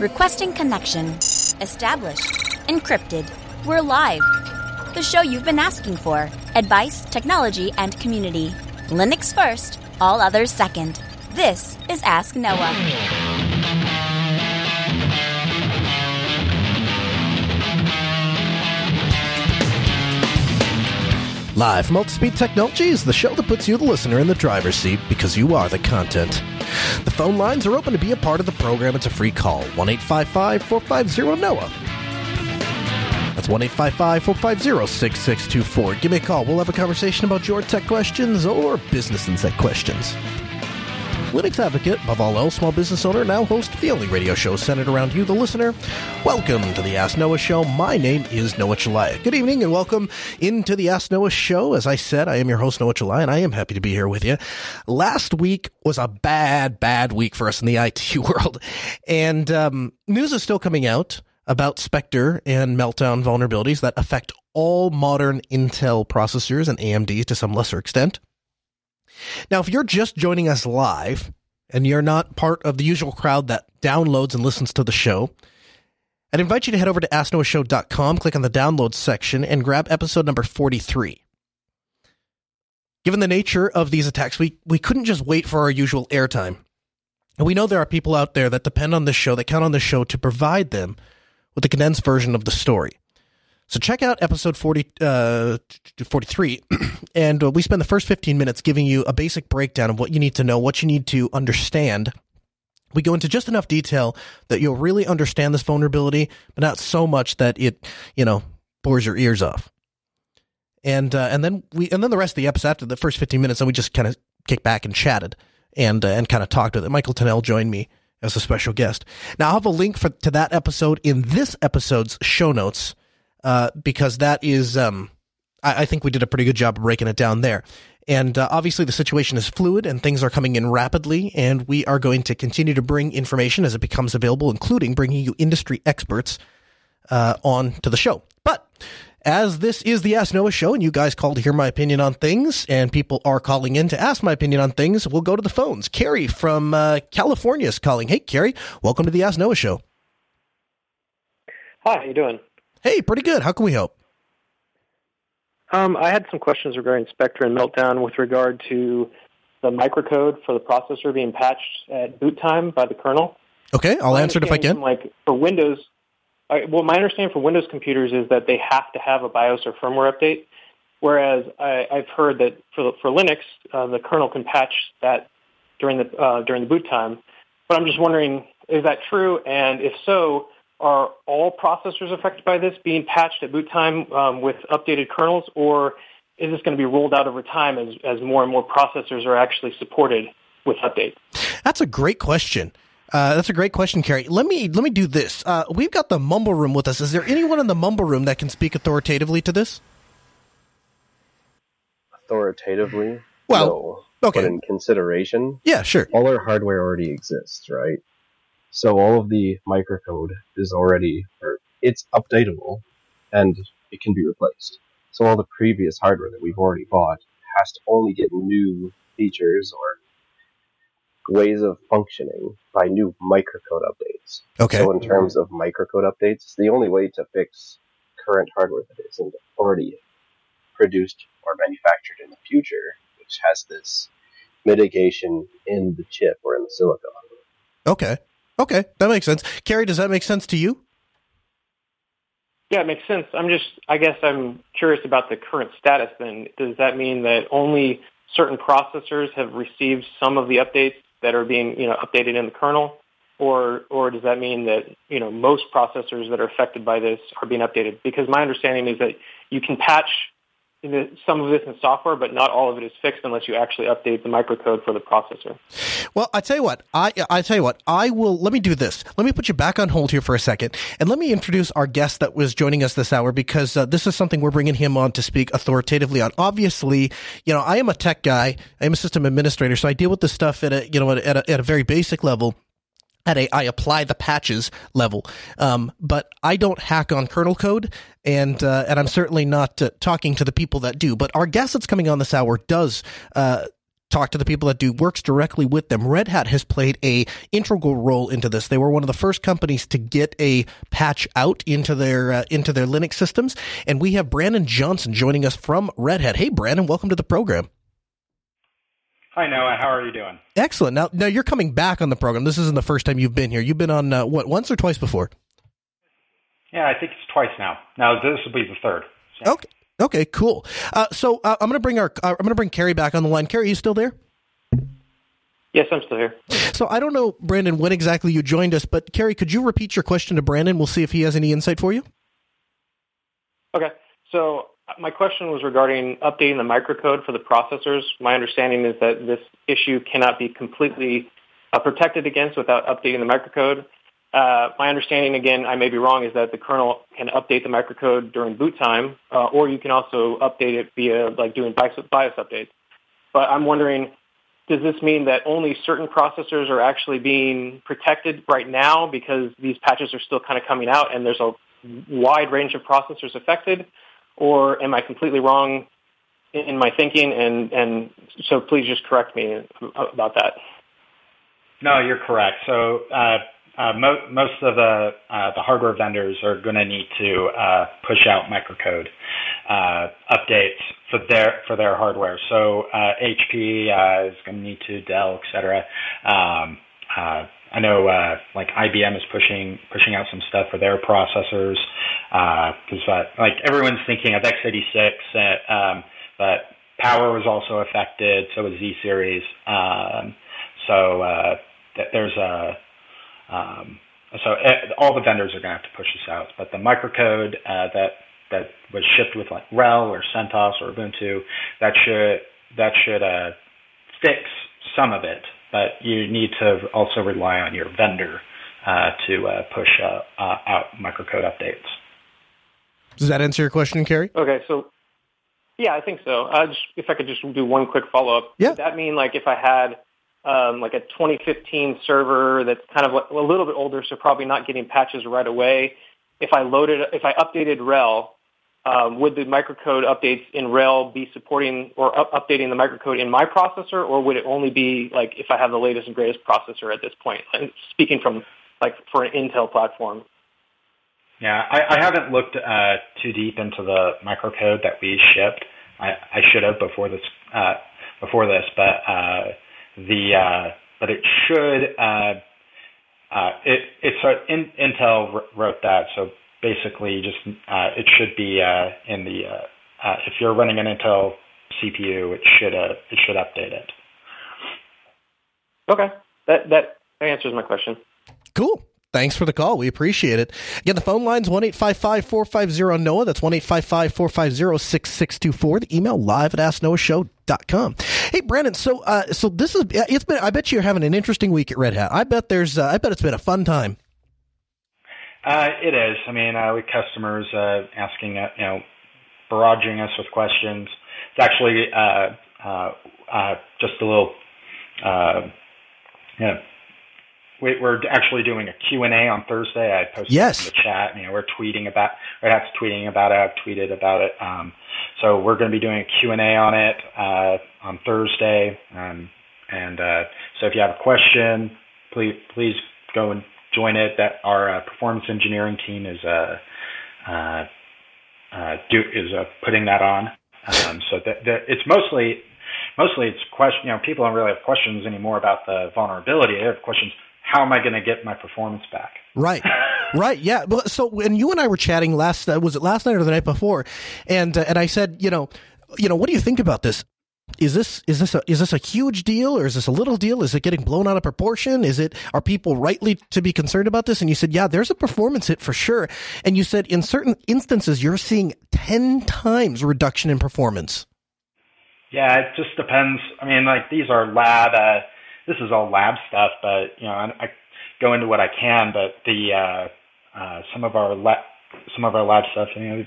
Requesting connection. Established. Encrypted. We're live. The show you've been asking for. Advice, technology, and community. Linux first, all others second. This is Ask Noah. Live from Altispeed Technologies, the show that puts you, the listener, in the driver's seat because you are the content. The phone lines are open to be a part of the program. It's a free call 1 855 450 NOAH. That's 1 855 450 6624. Give me a call. We'll have a conversation about your tech questions or business insight questions. Linux advocate, above all else, small business owner, now host the only radio show centered around you, the listener. Welcome to the Ask Noah Show. My name is Noah Chelliah. Good evening and welcome into the Ask Noah Show. As I said, I am your host, Noah Chelliah, and I am happy to be here with you. Last week was a bad, bad week for us in the IT world, and um, news is still coming out about Spectre and Meltdown vulnerabilities that affect all modern Intel processors and AMD to some lesser extent. Now, if you're just joining us live and you're not part of the usual crowd that downloads and listens to the show, I'd invite you to head over to AskNoahShow.com, click on the downloads section, and grab episode number 43. Given the nature of these attacks, we, we couldn't just wait for our usual airtime. And we know there are people out there that depend on this show, that count on the show to provide them with a condensed version of the story. So check out episode 40, uh, 43, and uh, we spend the first 15 minutes giving you a basic breakdown of what you need to know, what you need to understand. We go into just enough detail that you'll really understand this vulnerability, but not so much that it, you know, bores your ears off. And uh, and then we and then the rest of the episode after the first 15 minutes, and we just kind of kicked back and chatted and uh, and kind of talked with it. Michael Tunnell joined me as a special guest. Now I'll have a link for to that episode in this episode's show notes uh, because that is, um, I, I, think we did a pretty good job of breaking it down there. And uh, obviously, the situation is fluid and things are coming in rapidly. And we are going to continue to bring information as it becomes available, including bringing you industry experts uh, on to the show. But as this is the Ask Noah show, and you guys call to hear my opinion on things, and people are calling in to ask my opinion on things, we'll go to the phones. Carrie from uh, California is calling. Hey, Carrie, welcome to the Ask Noah show. Hi, how you doing? Hey, pretty good. How can we help? Um, I had some questions regarding Spectre and Meltdown with regard to the microcode for the processor being patched at boot time by the kernel. Okay, I'll my answer it if I can. Like for Windows, I, well, my understanding for Windows computers is that they have to have a BIOS or firmware update, whereas I, have heard that for for Linux, uh, the kernel can patch that during the uh, during the boot time. But I'm just wondering, is that true? And if so, are all processors affected by this being patched at boot time um, with updated kernels, or is this going to be rolled out over time as, as more and more processors are actually supported with updates? That's a great question. Uh, that's a great question, Carrie. Let me let me do this. Uh, we've got the Mumble Room with us. Is there anyone in the Mumble Room that can speak authoritatively to this? Authoritatively, well, no. okay. But in consideration, yeah, sure. All our hardware already exists, right? So all of the microcode is already, or it's updatable, and it can be replaced. So all the previous hardware that we've already bought has to only get new features or ways of functioning by new microcode updates. Okay. So in terms of microcode updates, it's the only way to fix current hardware that isn't already produced or manufactured in the future, which has this mitigation in the chip or in the silicon. Okay. Okay, that makes sense. Carrie, does that make sense to you? Yeah, it makes sense. I'm just, I guess I'm curious about the current status then. Does that mean that only certain processors have received some of the updates that are being, you know, updated in the kernel? Or, or does that mean that, you know, most processors that are affected by this are being updated? Because my understanding is that you can patch some of this in software, but not all of it is fixed unless you actually update the microcode for the processor. Well, I tell you what, I I tell you what, I will. Let me do this. Let me put you back on hold here for a second, and let me introduce our guest that was joining us this hour because uh, this is something we're bringing him on to speak authoritatively on. Obviously, you know, I am a tech guy. I am a system administrator, so I deal with this stuff at a you know at a, at a very basic level at a I apply the patches level. Um, but I don't hack on kernel code, and uh, and I'm certainly not uh, talking to the people that do. But our guest that's coming on this hour does. Uh, talk to the people that do works directly with them. Red Hat has played a integral role into this. They were one of the first companies to get a patch out into their uh, into their Linux systems, and we have Brandon Johnson joining us from Red Hat. Hey, Brandon, welcome to the program. Hi Noah, how are you doing? Excellent. Now, now you're coming back on the program. This isn't the first time you've been here. You've been on uh, what once or twice before? Yeah, I think it's twice now. Now this will be the third. So. Okay. Okay, cool. Uh, so uh, I'm going to bring our uh, I'm going to bring Kerry back on the line. Kerry, are you still there? Yes, I'm still here. So I don't know, Brandon, when exactly you joined us, but Kerry, could you repeat your question to Brandon? We'll see if he has any insight for you. Okay. So my question was regarding updating the microcode for the processors. My understanding is that this issue cannot be completely uh, protected against without updating the microcode. Uh, my understanding, again, I may be wrong, is that the kernel can update the microcode during boot time, uh, or you can also update it via like doing BIOS, BIOS updates. But I'm wondering, does this mean that only certain processors are actually being protected right now because these patches are still kind of coming out and there's a wide range of processors affected? Or am I completely wrong in my thinking? And, and so please just correct me about that. No, you're correct. So uh, uh, mo- most of the uh, the hardware vendors are going to need to uh, push out microcode uh, updates for their for their hardware. So HP uh, is going to need to, Dell, etc. Um, I know like IBM is pushing pushing out some stuff for their processors because like everyone's thinking of x86, um, but power was also affected. So was Z series. Um, so th- there's a um, so uh, all the vendors are going to have to push this out. But the microcode uh, that that was shipped with like RHEL or CentOS or Ubuntu, that should that should uh, fix some of it. But you need to also rely on your vendor uh, to uh, push uh, out microcode updates. Does that answer your question, Kerry? Okay, so yeah, I think so. Just, if I could just do one quick follow up. Yeah. That mean like if I had um, like a 2015 server that's kind of a little bit older, so probably not getting patches right away. If I loaded, if I updated RHEL, um, would the microcode updates in RHEL be supporting or up- updating the microcode in my processor, or would it only be like if I have the latest and greatest processor at this point? And speaking from like for an Intel platform. Yeah, I, I haven't looked uh, too deep into the microcode that we shipped. I, I should have before this uh, before this, but uh, the uh, but it should uh, uh, it it's uh, in, Intel wrote that so basically just uh, it should be uh, in the uh, uh, if you're running an Intel CPU it should uh, it should update it. Okay, that that answers my question. Cool. Thanks for the call. We appreciate it. Again, the phone line's 1 450 NOAH. That's 1 450 6624. The email live at asknoahshow.com. Hey, Brandon. So, uh, so this is, it's been, I bet you're having an interesting week at Red Hat. I bet there's, uh, I bet it's been a fun time. Uh, it is. I mean, uh, with customers, uh, asking, uh, you know, barraging us with questions. It's actually, uh, uh, uh, just a little, uh, you know, we're actually doing a Q&A on Thursday. I posted yes. in the chat. You know, we're tweeting about, Red Hat's tweeting about it. I've tweeted about it. Um, so we're going to be doing a Q&A on it uh, on Thursday. Um, and uh, so if you have a question, please please go and join it. That our uh, performance engineering team is uh, uh, do is putting that on. Um, so that, that it's mostly mostly it's question. You know, people don't really have questions anymore about the vulnerability. They have questions how am I going to get my performance back? Right, right, yeah. So when you and I were chatting last, uh, was it last night or the night before? And uh, and I said, you know, you know, what do you think about this? Is this is this a is this a huge deal or is this a little deal? Is it getting blown out of proportion? Is it are people rightly to be concerned about this? And you said, yeah, there's a performance hit for sure. And you said in certain instances you're seeing ten times reduction in performance. Yeah, it just depends. I mean, like these are lab. Uh, this is all lab stuff, but you know, I, I go into what I can. But the uh, uh, some of our lab some of our lab stuff, you know,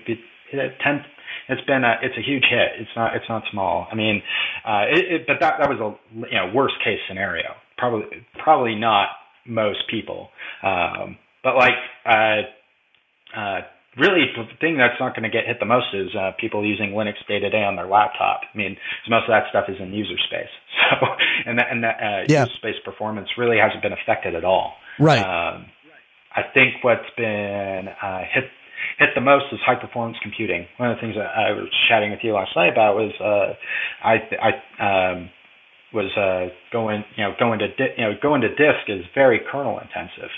it, it tend, it's been a it's a huge hit. It's not it's not small. I mean, uh, it, it, but that that was a you know worst case scenario. Probably probably not most people. Um, but like uh, uh, really the thing that's not going to get hit the most is uh, people using Linux day to day on their laptop. I mean, most of that stuff is in user space. So, and that, and that uh, yeah. user space performance really hasn't been affected at all. Right. Um, I think what's been uh, hit hit the most is high performance computing. One of the things that I was chatting with you last night about was uh, I I um, was uh, going you know going to di- you know going to disk is very kernel intensive,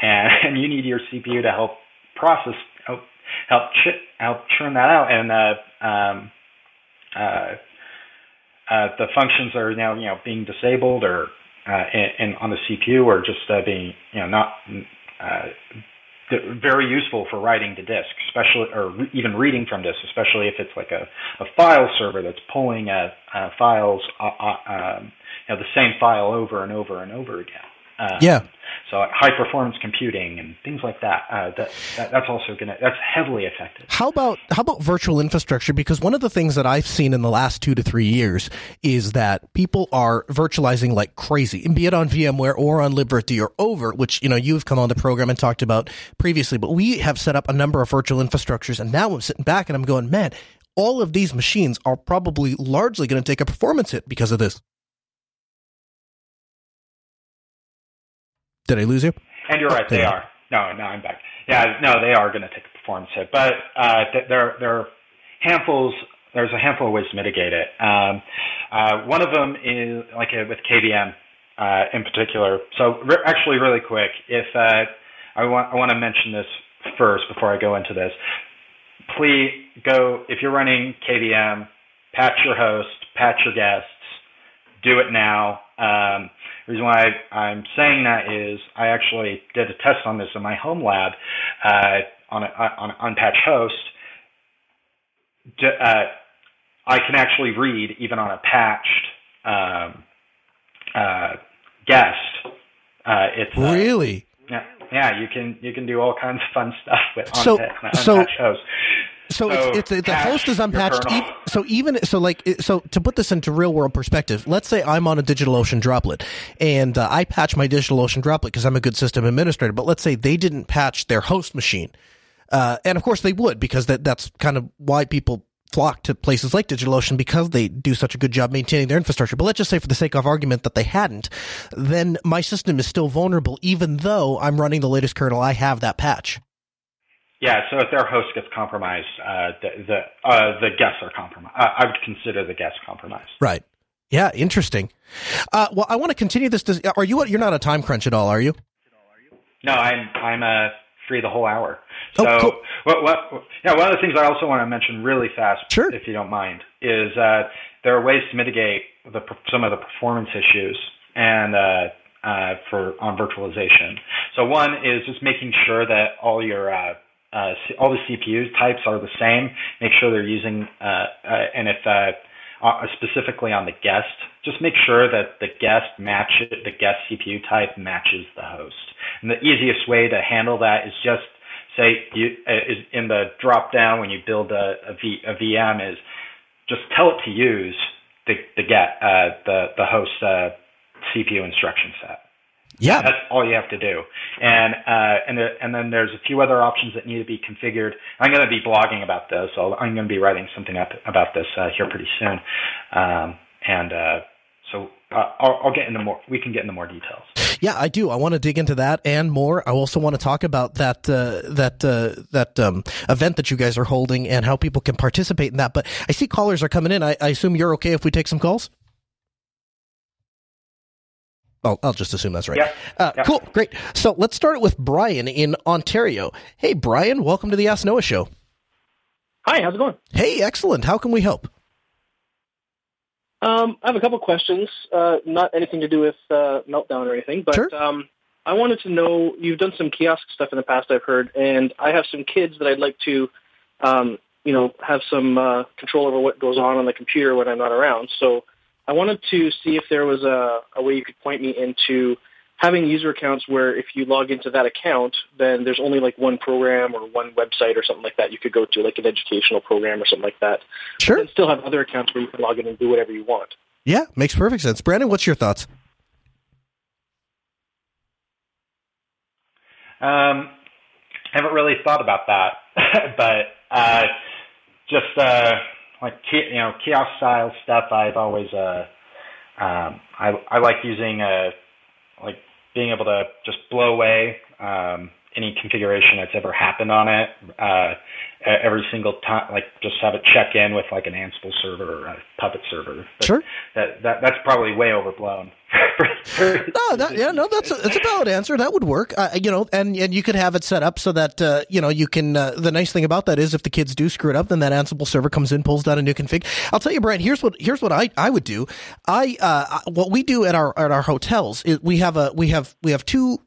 and, and you need your CPU to help process help help ch- help churn that out and uh, um, uh, uh, the functions are now you know being disabled or uh, in on the CPU or just uh, being you know not uh, very useful for writing to disk, especially or even reading from disk, especially if it's like a, a file server that's pulling uh, uh, files, uh, uh um, you know, the same file over and over and over again. Um, yeah. So high performance computing and things like that, uh, that, that that's also gonna that's heavily affected. How about how about virtual infrastructure? Because one of the things that I've seen in the last two to three years is that people are virtualizing like crazy, and be it on VMware or on libvirt or oVirt, which you know you've come on the program and talked about previously. But we have set up a number of virtual infrastructures, and now I'm sitting back and I'm going, man, all of these machines are probably largely going to take a performance hit because of this. Did I lose you? And you're right, they are. No, no, I'm back. Yeah, no, they are going to take a performance hit, but uh, there there are handfuls. There's a handful of ways to mitigate it. Um, uh, one of them is like uh, with KVM uh, in particular. So re- actually, really quick, if uh, I want I want to mention this first before I go into this. Please go if you're running KVM, patch your host, patch your guests, do it now. Um, the reason why I'm saying that is I actually did a test on this in my home lab uh, on, a, on an unpatched host. Uh, I can actually read even on a patched um, uh, guest. Uh, it's uh, really yeah, yeah. You can you can do all kinds of fun stuff with on, so, unpatched, so, hosts. So, so it's, it's the host is unpatched. so even so, like so to put this into real world perspective, let's say I'm on a DigitalOcean droplet and uh, I patch my DigitalOcean droplet because I'm a good system administrator. But let's say they didn't patch their host machine, uh, and of course they would because that that's kind of why people flock to places like DigitalOcean because they do such a good job maintaining their infrastructure. But let's just say, for the sake of argument, that they hadn't, then my system is still vulnerable, even though I'm running the latest kernel. I have that patch. Yeah, so if their host gets compromised, uh, the the, uh, the guests are compromised. Uh, I would consider the guests compromised. Right. Yeah. Interesting. Uh, well, I want to continue this. Are you? You're not a time crunch at all, are you? No, I'm. I'm uh, free the whole hour. Oh, so, oh, cool. what, what, yeah, one of the things I also want to mention really fast, sure. if you don't mind, is uh, there are ways to mitigate the, some of the performance issues and uh, uh, for on virtualization. So one is just making sure that all your uh, all the CPU types are the same. Make sure they're using, uh, uh, and if uh, uh, specifically on the guest, just make sure that the guest match the guest CPU type matches the host. And the easiest way to handle that is just say you uh, is in the drop down when you build a, a, v, a VM is just tell it to use the the get the the host CPU instruction set. Yeah, that's all you have to do. And uh, and and then there's a few other options that need to be configured. I'm going to be blogging about this. So I'm going to be writing something up about this uh, here pretty soon. Um, and uh, so uh, I'll, I'll, get into more. We can get into more details. Yeah, I do. I want to dig into that and more. I also want to talk about that uh, that uh, that um, event that you guys are holding and how people can participate in that. But I see callers are coming in. I, I assume you're okay if we take some calls. I'll, I'll just assume that's right. Yeah. Uh, yeah. Cool. Great. So let's start it with Brian in Ontario. Hey, Brian, welcome to the Ask Noah Show. Hi, how's it going? Hey, excellent. How can we help? Um, I have a couple questions. Uh, not anything to do with uh, Meltdown or anything, but sure. um, I wanted to know you've done some kiosk stuff in the past. I've heard, and I have some kids that I'd like to, um, you know, have some uh, control over what goes on on the computer when I'm not around. So I wanted to see if there was a, a way you could point me into having user accounts where if you log into that account, then there's only like one program or one website or something like that you could go to, like an educational program or something like that. Sure. And still have other accounts where you can log in and do whatever you want. Yeah, makes perfect sense. Brandon, what's your thoughts? Um, I haven't really thought about that, but uh, just uh, like you know kiosk style stuff. I've always uh, um, I I like using uh, like being able to just blow away um, any configuration that's ever happened on it uh, every single time. Like just have it check in with like an Ansible server or a Puppet server. But sure. That, that that's probably way overblown. no, that, yeah, no, that's a, that's a valid answer. That would work. Uh, you know, and and you could have it set up so that uh, you know you can. Uh, the nice thing about that is if the kids do screw it up, then that Ansible server comes in, pulls down a new config. I'll tell you, Brian. Here's what here's what I, I would do. I uh, what we do at our at our hotels is we have a we have we have two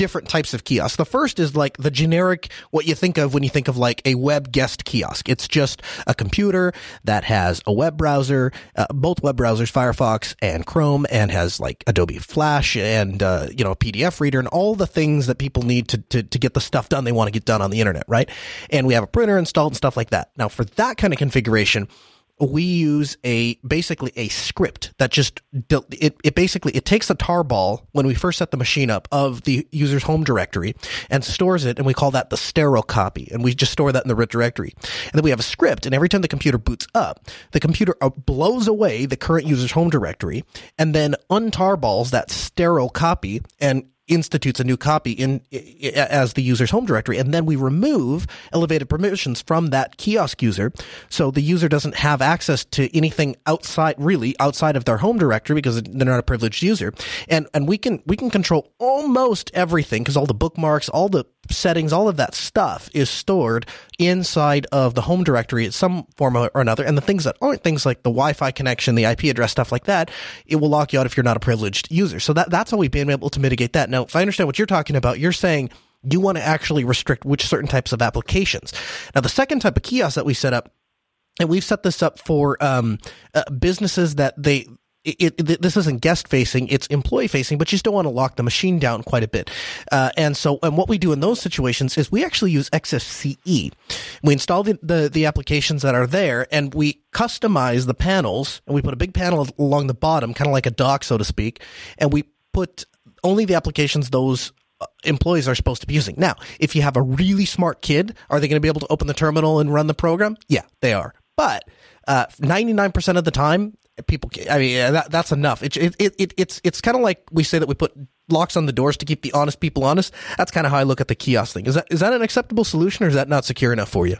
different types of kiosks. The first is like the generic, what you think of when you think of like a web guest kiosk. It's just a computer that has a web browser, uh, both web browsers, Firefox and Chrome, and has like Adobe Flash and, uh, you know, a PDF reader and all the things that people need to, to, to get the stuff done they want to get done on the internet, right? And we have a printer installed and stuff like that. Now, for that kind of configuration, we use a basically a script that just it, it basically it takes a tarball when we first set the machine up of the user's home directory and stores it and we call that the stereo copy and we just store that in the root directory. And then we have a script and every time the computer boots up the computer uh, blows away the current user's home directory and then untarballs that stereo copy and institutes a new copy in, as the user's home directory, and then we remove elevated permissions from that kiosk user, so the user doesn't have access to anything outside, really outside of their home directory because they're not a privileged user, and and we can we can control almost everything because all the bookmarks, all the settings, all of that stuff is stored inside of the home directory in some form or another. And the things that aren't things like the Wi-Fi connection, the IP address, stuff like that, it will lock you out if you're not a privileged user. So that, that's how we've been able to mitigate that. Now, if I understand what you're talking about, you're saying you want to actually restrict which certain types of applications. Now, the second type of kiosk that we set up and we've set this up for um, uh, businesses that they it, it, this isn't guest facing, it's employee facing, but you still want to lock the machine down quite a bit. Uh, and so, and what we do in those situations is we actually use XFCE. We install the, the, the, applications that are there and we customize the panels and we put a big panel along the bottom, kind of like a dock, so to speak. And we put only the applications those uh, employees are supposed to be using. Now, if you have a really smart kid, are they going to be able to open the terminal and run the program? Yeah, they are. But uh, 99% of the time, people i mean yeah, that, that's enough. It, it, it, it's it's kind of like we say that we put locks on the doors to keep the honest people honest. That's kind of how i look at the kiosk thing. Is that is that an acceptable solution or is that not secure enough for you?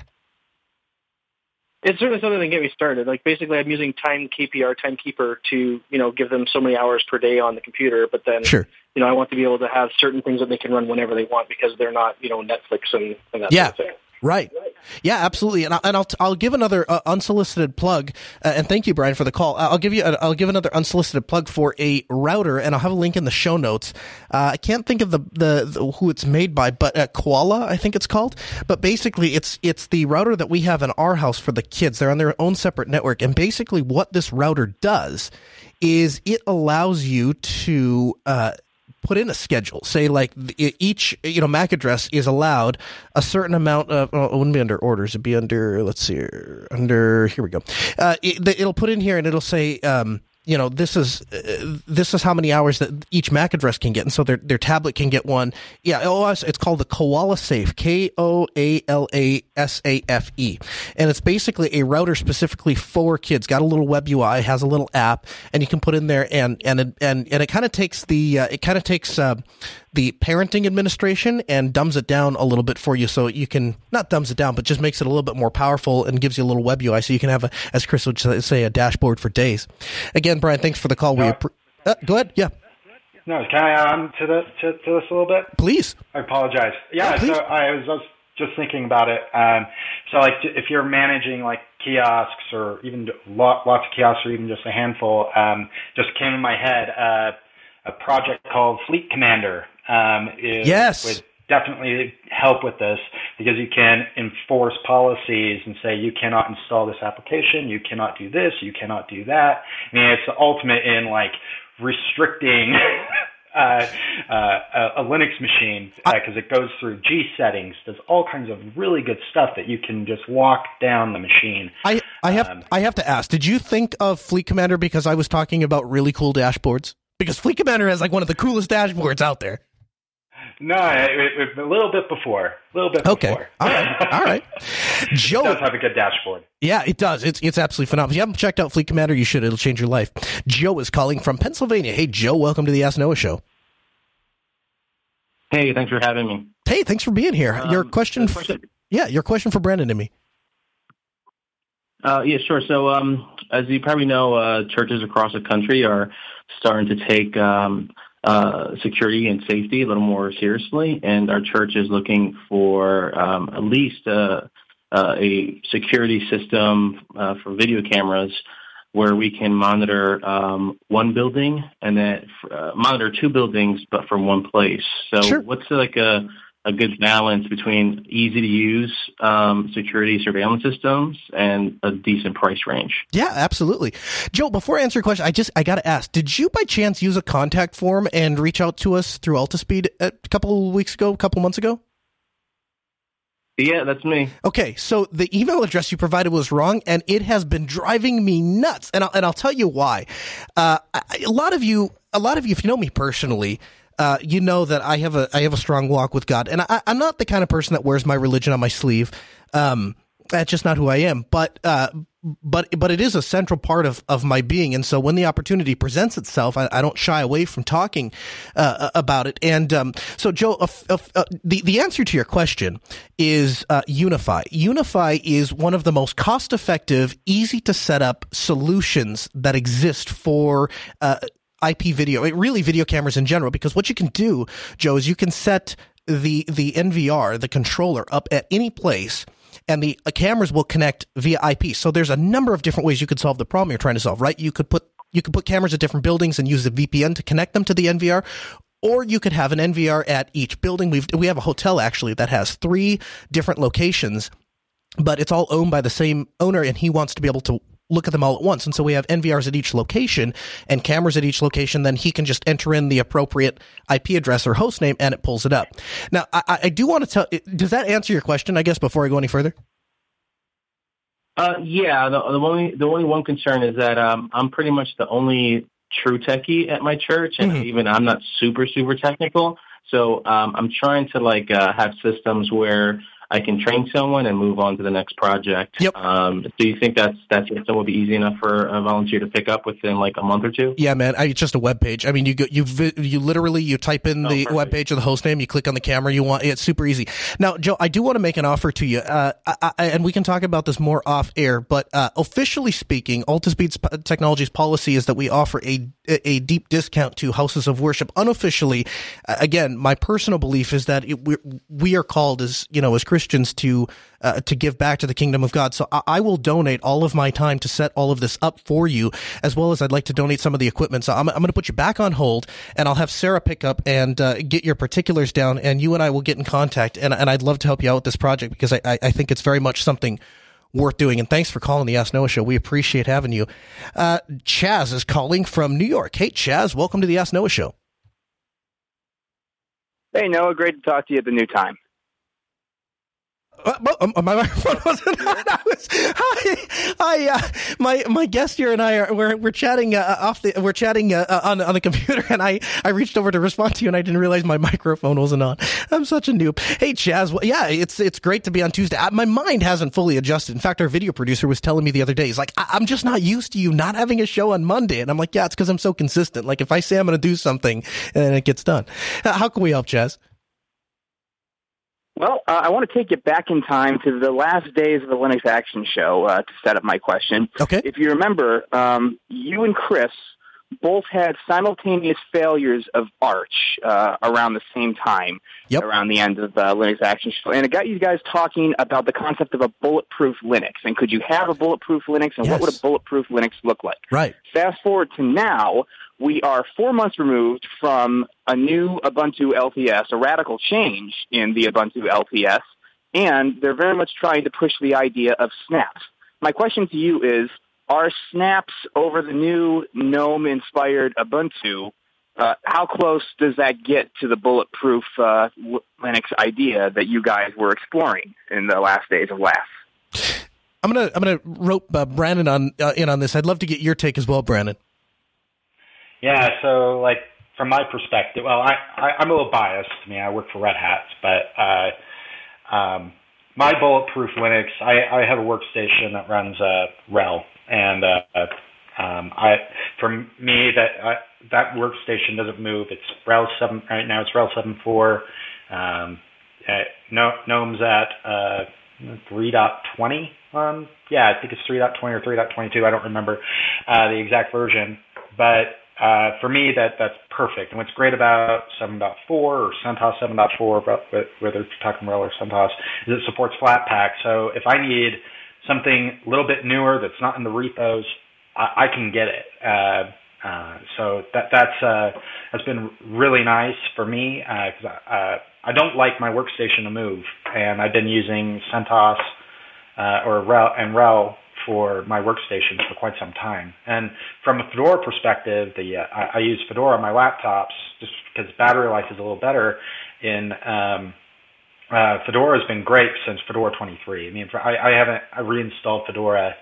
It's certainly something that get me started. Like basically i'm using Timekpr timekeeper to you know give them so many hours per day on the computer but then sure. you know i want to be able to have certain things that they can run whenever they want because they're not you know netflix and, and that yeah. sort of thing Right. Yeah, absolutely. And, I, and I'll I'll give another uh, unsolicited plug. Uh, and thank you, Brian, for the call. I'll give you a, I'll give another unsolicited plug for a router, and I'll have a link in the show notes. Uh, I can't think of the, the, the, who it's made by, but uh, Koala, I think it's called. But basically, it's it's the router that we have in our house for the kids. They're on their own separate network, and basically, what this router does is it allows you to uh, put in a schedule. Say like each you know MAC address is allowed a certain amount of. Well, it wouldn't be under orders. It'd be under let's see under here we go. Uh, it, will put in here and it'll say. Um, you know this is uh, this is how many hours that each MAC address can get, and so their their tablet can get one. Yeah, oh, it's called the Koala Safe, K O A L A S A F E, and it's basically a router specifically for kids. Got a little web UI, has a little app, and you can put in there, and and and and it kind of takes the uh, it kind of takes uh, the parenting administration and dumbs it down a little bit for you so you can not dumbs it down but just makes it a little bit more powerful and gives you a little web UI so you can have a as Chris would say a dashboard for days. Again, Brian, thanks for the call. No. We appre- uh, go ahead. Yeah. No, can I add on to, the, to, to this a little bit? Please. I apologize. Yeah, so I was, I was just thinking about it. Um, so like if you're managing like kiosks or even lots of kiosks or even just a handful, um, just came in my head uh, a project called Fleet Commander um, is, yes. would definitely help with this because you can enforce policies and say you cannot install this application, you cannot do this, you cannot do that. I mean, it's the ultimate in like restricting uh, uh, a Linux machine because uh, it goes through G settings, does all kinds of really good stuff that you can just walk down the machine. I, I have um, I have to ask, did you think of Fleet Commander because I was talking about really cool dashboards? Because Fleet Commander has like one of the coolest dashboards out there. No, it, it, a little bit before. A little bit before. okay. before. All right. All right. Joe it does have a good dashboard. Yeah, it does. It's it's absolutely phenomenal. If you haven't checked out Fleet Commander, you should. It'll change your life. Joe is calling from Pennsylvania. Hey, Joe, welcome to the Ask Noah Show. Hey, thanks for having me. Hey, thanks for being here. Um, your question, question. yeah, your question for Brandon and me. Uh, yeah, sure. So, um, as you probably know, uh, churches across the country are starting to take um, uh, security and safety a little more seriously, and our church is looking for um, at least uh, uh, a security system uh, for video cameras where we can monitor um, one building and then uh, monitor two buildings, but from one place. So, sure. what's like a a good balance between easy to use um, security surveillance systems and a decent price range. Yeah, absolutely. Joe, before I answer your question, I just I got to ask: Did you by chance use a contact form and reach out to us through Altispeed a couple weeks ago, a couple months ago? Yeah, that's me. Okay, so the email address you provided was wrong, and it has been driving me nuts. And I'll, and I'll tell you why. Uh, a lot of you, a lot of you, if you know me personally, uh, you know that I have a I have a strong walk with God, and I, am not the kind of person that wears my religion on my sleeve. Um, that's just not who I am. But uh, but but it is a central part of, of my being, and so when the opportunity presents itself, I, I don't shy away from talking uh, about it. And um, so, Joe, uh, the the answer to your question is uh, Unify UniFi is one of the most cost effective, easy to set up solutions that exist for uh, IP video, really video cameras in general, because what you can do, Joe, is you can set the the NVR, the controller, up at any place and the uh, cameras will connect via IP. So there's a number of different ways you could solve the problem you're trying to solve, right? You could put you could put cameras at different buildings and use the VPN to connect them to the NVR, or you could have an NVR at each building. We've we have a hotel actually that has three different locations, but it's all owned by the same owner, and he wants to be able to look at them all at once. And so we have NVRs at each location and cameras at each location. Then he can just enter in the appropriate IP address or host name and it pulls it up. Now, I, I do want to tell, does that answer your question, I guess, before I go any further? Uh, yeah, the, the, only the only one concern is that um, I'm pretty much the only true techie at my church, and mm-hmm. even I'm not super super technical. So um, I'm trying to like uh, have systems where I can train someone and move on to the next project. Yep. Um, do you think that's that's something will be easy enough for a volunteer to pick up within like a month or two? Yeah, man. I, it's just a web page. I mean, you go, you you literally you type in oh, the perfect. web page of the host name, you click on the camera you want. It's super easy. Now, Joe, I do want to make an offer to you, uh, I, I, and we can talk about this more off air. But uh, officially speaking, Altispeed Technologies policy is that we offer a a deep discount to houses of worship. Unofficially, again, my personal belief is that it, we we are called as you know as Christians Christians to uh, to give back to the kingdom of God. So I, I, will donate all of my time to set all of this up for you, as well as I'd like to donate some of the equipment. So I'm, I'm going to put you back on hold, and I'll have Sarah pick up and uh, get your particulars down, and you and I will get in contact. And, and I'd love to help you out with this project because I, I, I think it's very much something worth doing. And thanks for calling the Ask Noah Show. We appreciate having you. Uh, Chaz is calling from New York. Hey, Chaz, welcome to the Ask Noah Show. Hey, Noah. Great to talk to you at the new time. Um, my microphone wasn't on. I was, I, I uh, my my guest here and I are we're we're chatting uh, off the we're chatting uh, uh, on on the computer, and I I reached over to respond to you, and I didn't realize my microphone wasn't on. I'm such a noob. Hey Chaz, well, yeah, it's it's great to be on Tuesday. I, my mind hasn't fully adjusted. In fact, our video producer was telling me the other day, he's like, I, am just not used to you not having a show on Monday, and I'm like, yeah, it's because I'm so consistent. Like if I say I'm going to do something, and it gets done. How can we help, Chaz? Well, uh, I want to take you back in time to the last days of the Linux Action Show uh, to set up my question. Okay. If you remember, um, you and Chris both had simultaneous failures of Arch uh, around the same time, yep. around the end of the Linux Action Show. And it got you guys talking about the concept of a bulletproof Linux. And could you have a bulletproof Linux, and yes. what would a bulletproof Linux look like? Right. Fast forward to now, we are four months removed from a new Ubuntu LTS, a radical change in the Ubuntu LTS, and they're very much trying to push the idea of snaps. My question to you is, are snaps over the new GNOME-inspired Ubuntu, uh, how close does that get to the bulletproof uh, Linux idea that you guys were exploring in the last days of LAS? I'm gonna I'm gonna rope uh, Brandon on uh, in on this. I'd love to get your take as well, Brandon. Yeah, so like from my perspective, well, I, I am a little biased. I mean, I work for Red Hat, but uh, um, my bulletproof Linux, I, I have a workstation that runs uh, RHEL, and uh, um, I for me that I, that workstation doesn't move. It's RHEL seven right now. It's RHEL seven four. Um, uh, no, GNOME's at uh, 3.20. Um, yeah, I think it's 3.20 or 3.22. I don't remember uh, the exact version, but uh, for me, that that's perfect. And what's great about 7.4 or CentOS 7.4, whether it's talking RHEL or CentOS, is it supports Flatpak. So if I need something a little bit newer that's not in the repos, I, I can get it. Uh, uh, so that that's uh, has been really nice for me because uh, uh, I don't like my workstation to move, and I've been using CentOS uh, or RHEL and RHEL for my workstations for quite some time. And from a Fedora perspective, the uh, I, I use Fedora on my laptops just because battery life is a little better. In um, uh, Fedora has been great since Fedora 23. I mean, I, I haven't I reinstalled Fedora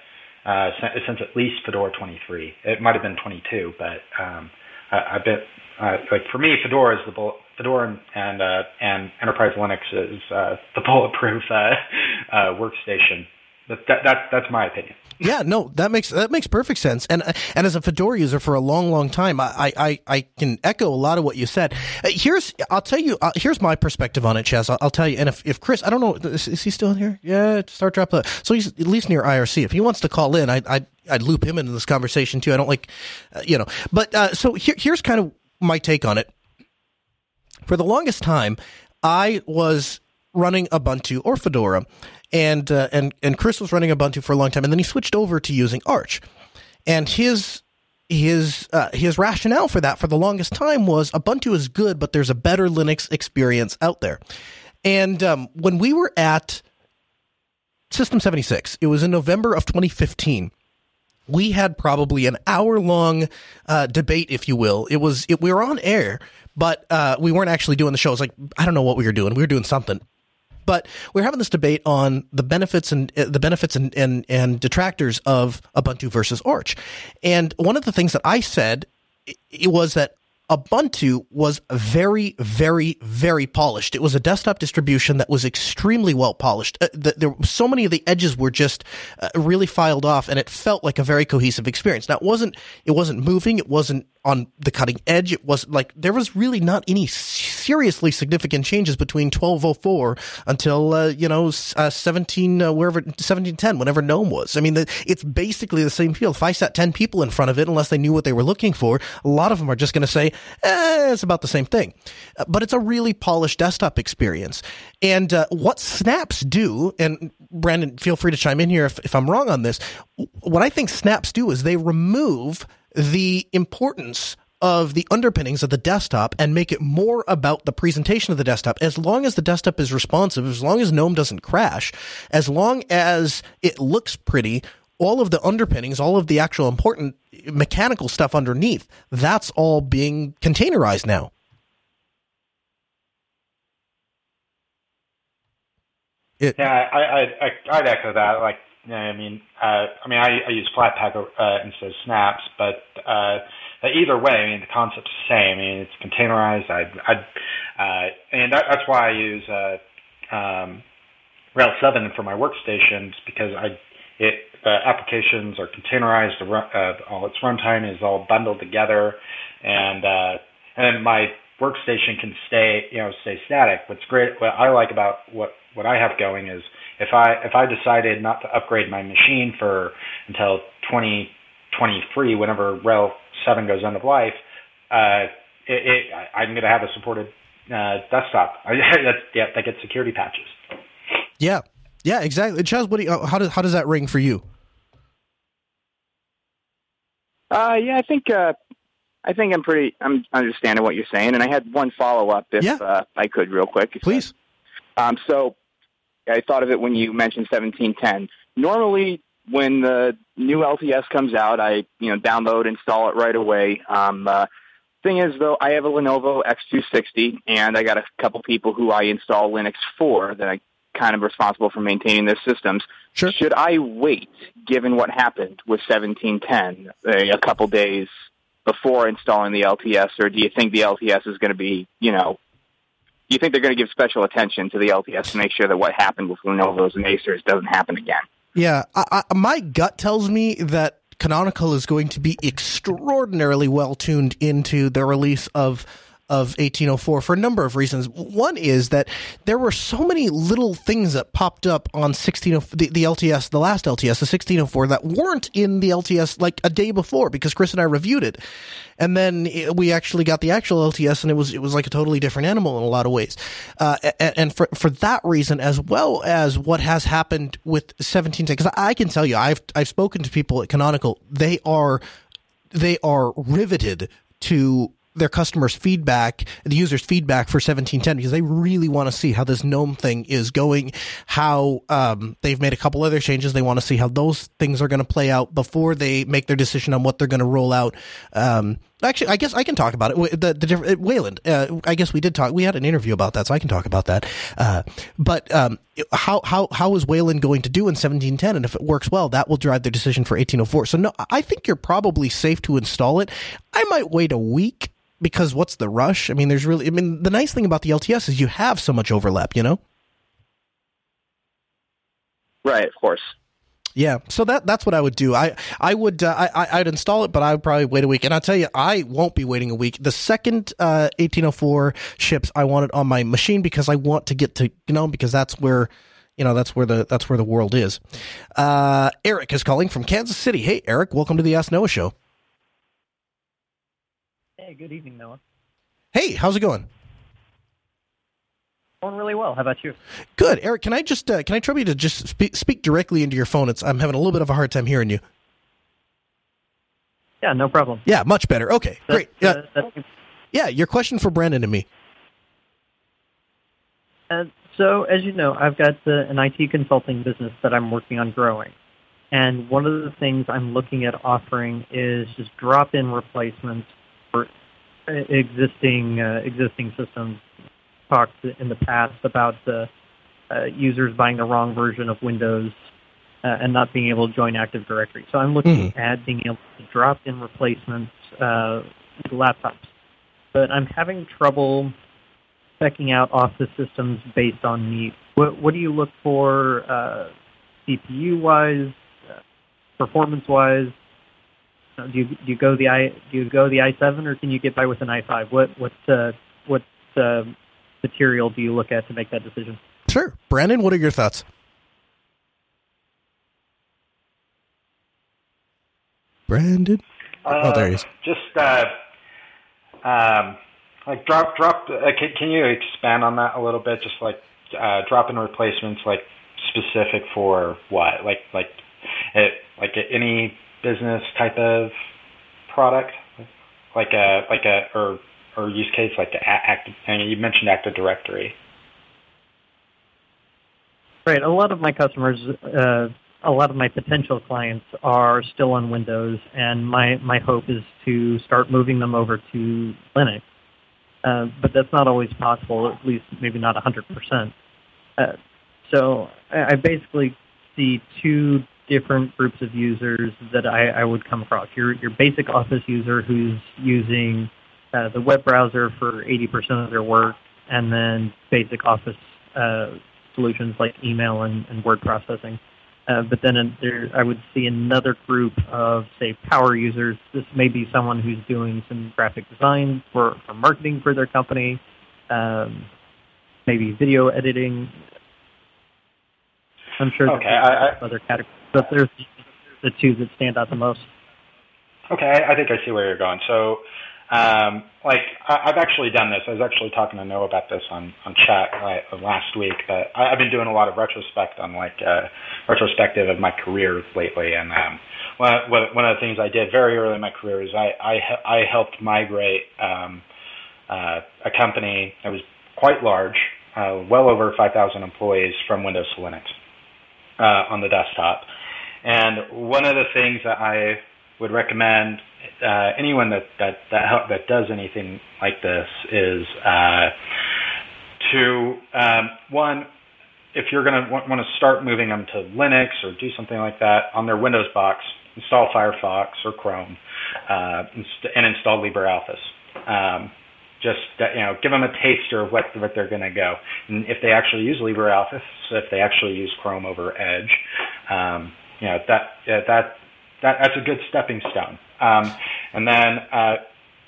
uh, since, since at least Fedora 23. It might have been 22, but um, I, I bet uh, like for me, Fedora is the bullet, Fedora and and, uh, and Enterprise Linux is uh, the bulletproof workstation that, that, that, that's my opinion. Yeah, no, that makes that makes perfect sense. And and as a Fedora user for a long, long time, I I, I can echo a lot of what you said. Uh, here's I'll tell you. Uh, here's my perspective on it, Chaz. I'll, I'll, tell you. And if, if Chris, I don't know, is, is he still here? Yeah, start drop. Uh, so he's at least near IRC. If he wants to call in, I I I'd loop him into this conversation too. I don't like, uh, you know. But uh, so here, here's kind of my take on it. For the longest time, I was running Ubuntu or Fedora and uh, and and Chris was running Ubuntu for a long time, and then he switched over to using Arch, and his his uh, his rationale for that for the longest time was Ubuntu is good, but there's a better Linux experience out there. And um, when we were at System 76, it was in November of 2015 we had probably an hour long uh, debate, if you will. It was it, we were on air, but uh, we weren't actually doing the show. It was like I don't know what we were doing. We were doing something, but we're having this debate on the benefits and uh, the benefits and, and, and detractors of Ubuntu versus Arch. And one of the things that I said it was that Ubuntu was very, very, very polished. It was a desktop distribution that was extremely well polished. Uh, the, there, so many of the edges were just uh, really filed off, and it felt like a very cohesive experience. Now, it wasn't, it wasn't moving. It wasn't on the cutting edge. It was like there was really not any seriously significant changes between 1204 until uh, you know uh, 17 uh, wherever 1710 whenever GNOME was. I mean, the, it's basically the same field. If I sat 10 people in front of it, unless they knew what they were looking for, a lot of them are just going to say, eh, it's about the same thing. Uh, but it's a really polished desktop experience. And uh, what snaps do, and Brandon, feel free to chime in here if, if I'm wrong on this. What I think snaps do is they remove the importance of the underpinnings of the desktop and make it more about the presentation of the desktop. As long as the desktop is responsive, as long as GNOME doesn't crash, as long as it looks pretty, all of the underpinnings, all of the actual important mechanical stuff underneath, that's all being containerized now. It, yeah, I, I, I, I'd echo that. Like, I mean, uh, I mean, I, I use Flatpak uh, instead of Snaps, but uh, either way, I mean, the concept's the same. I mean, it's containerized. I, I, uh, and that, that's why I use uh, um, RHEL 7 for my workstations because I, it, uh, applications are containerized. The Uh, all its runtime is all bundled together, and uh, and my workstation can stay, you know, stay static. What's great, what I like about what what I have going is if I if I decided not to upgrade my machine for until 2023, whenever RHEL 7 goes end of life, uh, it, it, I'm going to have a supported uh, desktop. that, yeah, that gets security patches. Yeah, yeah, exactly. Chaz, what do you, how does how does that ring for you? Uh, yeah, I think uh, I think I'm pretty. I'm understanding what you're saying, and I had one follow up if yeah. uh, I could, real quick. Please. Um, so I thought of it when you mentioned 1710. Normally, when the new LTS comes out, I you know download, install it right away. Um, uh, thing is, though, I have a Lenovo X260, and I got a couple people who I install Linux for that I kind of responsible for maintaining their systems. Sure. Should I wait, given what happened with 1710, a couple days before installing the LTS, or do you think the LTS is going to be, you know, you think they're going to give special attention to the LTS to make sure that what happened with Lenovo's and Acer's doesn't happen again? Yeah, I, I, my gut tells me that Canonical is going to be extraordinarily well tuned into the release of of 1804 for a number of reasons. One is that there were so many little things that popped up on 1604, the, the LTS, the last LTS, the 1604, that weren't in the LTS like a day before because Chris and I reviewed it. And then we actually got the actual LTS and it was, it was like a totally different animal in a lot of ways. Uh, and, and, for, for that reason, as well as what has happened with 1710, because I can tell you, I've, I've spoken to people at Canonical, they are, they are riveted to their customers' feedback, the users' feedback for 1710 because they really want to see how this GNOME thing is going, how um, they've made a couple other changes. They want to see how those things are going to play out before they make their decision on what they're going to roll out. Um, actually, I guess I can talk about it. The, the different Wayland, uh, I guess we did talk. We had an interview about that, so I can talk about that. Uh, but um, how how how is Wayland going to do in 1710? And if it works well, that will drive their decision for 1804. So no, I think you're probably safe to install it. I might wait a week because what's the rush? I mean, there's really, I mean, the nice thing about the LTS is you have so much overlap, you know? Right, of course. Yeah, so that that's what I would do. I I would uh, I I'd install it, but I would probably wait a week. And I'll tell you, I won't be waiting a week. The second uh, 1804 ships, I want it on my machine because I want to get to you know because that's where you know that's where the that's where the world is. Uh, Eric is calling from Kansas City. Hey, Eric, welcome to the Ask Noah Show. Hey, good evening, Noah. Hey, how's it going? Going really well. How about you? Good, Eric. Can I just uh, can I trouble you to just speak, speak directly into your phone? It's I'm having a little bit of a hard time hearing you. Yeah, no problem. Yeah, much better. Okay, That's, great. Yeah, uh, yeah. Your question for Brandon and me. And so, as you know, I've got uh, an IT consulting business that I'm working on growing. And one of the things I'm looking at offering is just drop-in replacements for existing uh, existing systems. Talked in the past about the uh, users buying the wrong version of Windows uh, and not being able to join Active Directory. So I'm looking Mhm. at being able to drop in replacements uh, with laptops, but I'm having trouble checking out Office systems based on need. What, what do you look for uh, CPU wise, uh, performance wise? Uh, Do you do you go the i do you go the i7 or can you get by with an i5? What what uh, what uh, material do you look at to make that decision? Sure, Brandon. What are your thoughts? Brandon. oh, there he is. Just uh, um, like drop drop. Uh, can, can you expand on that a little bit? Just like uh, drop in replacements, like specific for what? Like like it, like any business type of product, like a like a or or use case like the active. I mean, you mentioned Active Directory. Right. A lot of my customers, uh, a lot of my potential clients are still on Windows, and my, my hope is to start moving them over to Linux. Uh, but that's not always possible, at least maybe not 100%. Uh, so I, I basically see two different groups of users that I, I would come across. Your, your basic Office user who's using uh, the web browser for 80% of their work, and then basic Office uh, solutions like email and, and word processing. Uh, but then there, I would see another group of, say, power users. This may be someone who's doing some graphic design for, for marketing for their company, um, maybe video editing. I'm sure Okay, there's I- other categories, but there's the two that stand out the most. Okay, I, think I see where you're going. So, um, like, I, I've actually done this. I was actually talking to Noah about this on on chat uh, last week. But I, I've been doing a lot of retrospect on like uh, retrospective of my career lately, and um, one one one of the things I did very early in my career is I I, I helped migrate um, uh, a company that was quite large, uh, well over 5,000 employees from Windows to Linux uh, on the desktop. And one of the things that I would recommend uh, anyone that that that, help, that does anything like this is uh, to um, one if you're going to want, to start moving them to Linux or do something like that on their Windows box, install Firefox or Chrome, uh, and install LibreOffice. Um, just you know, give them a taster of what what they're going to go. And if they actually use LibreOffice, if they actually use Chrome over Edge, um, you know that yeah, that that that's a good stepping stone. Um, and then uh,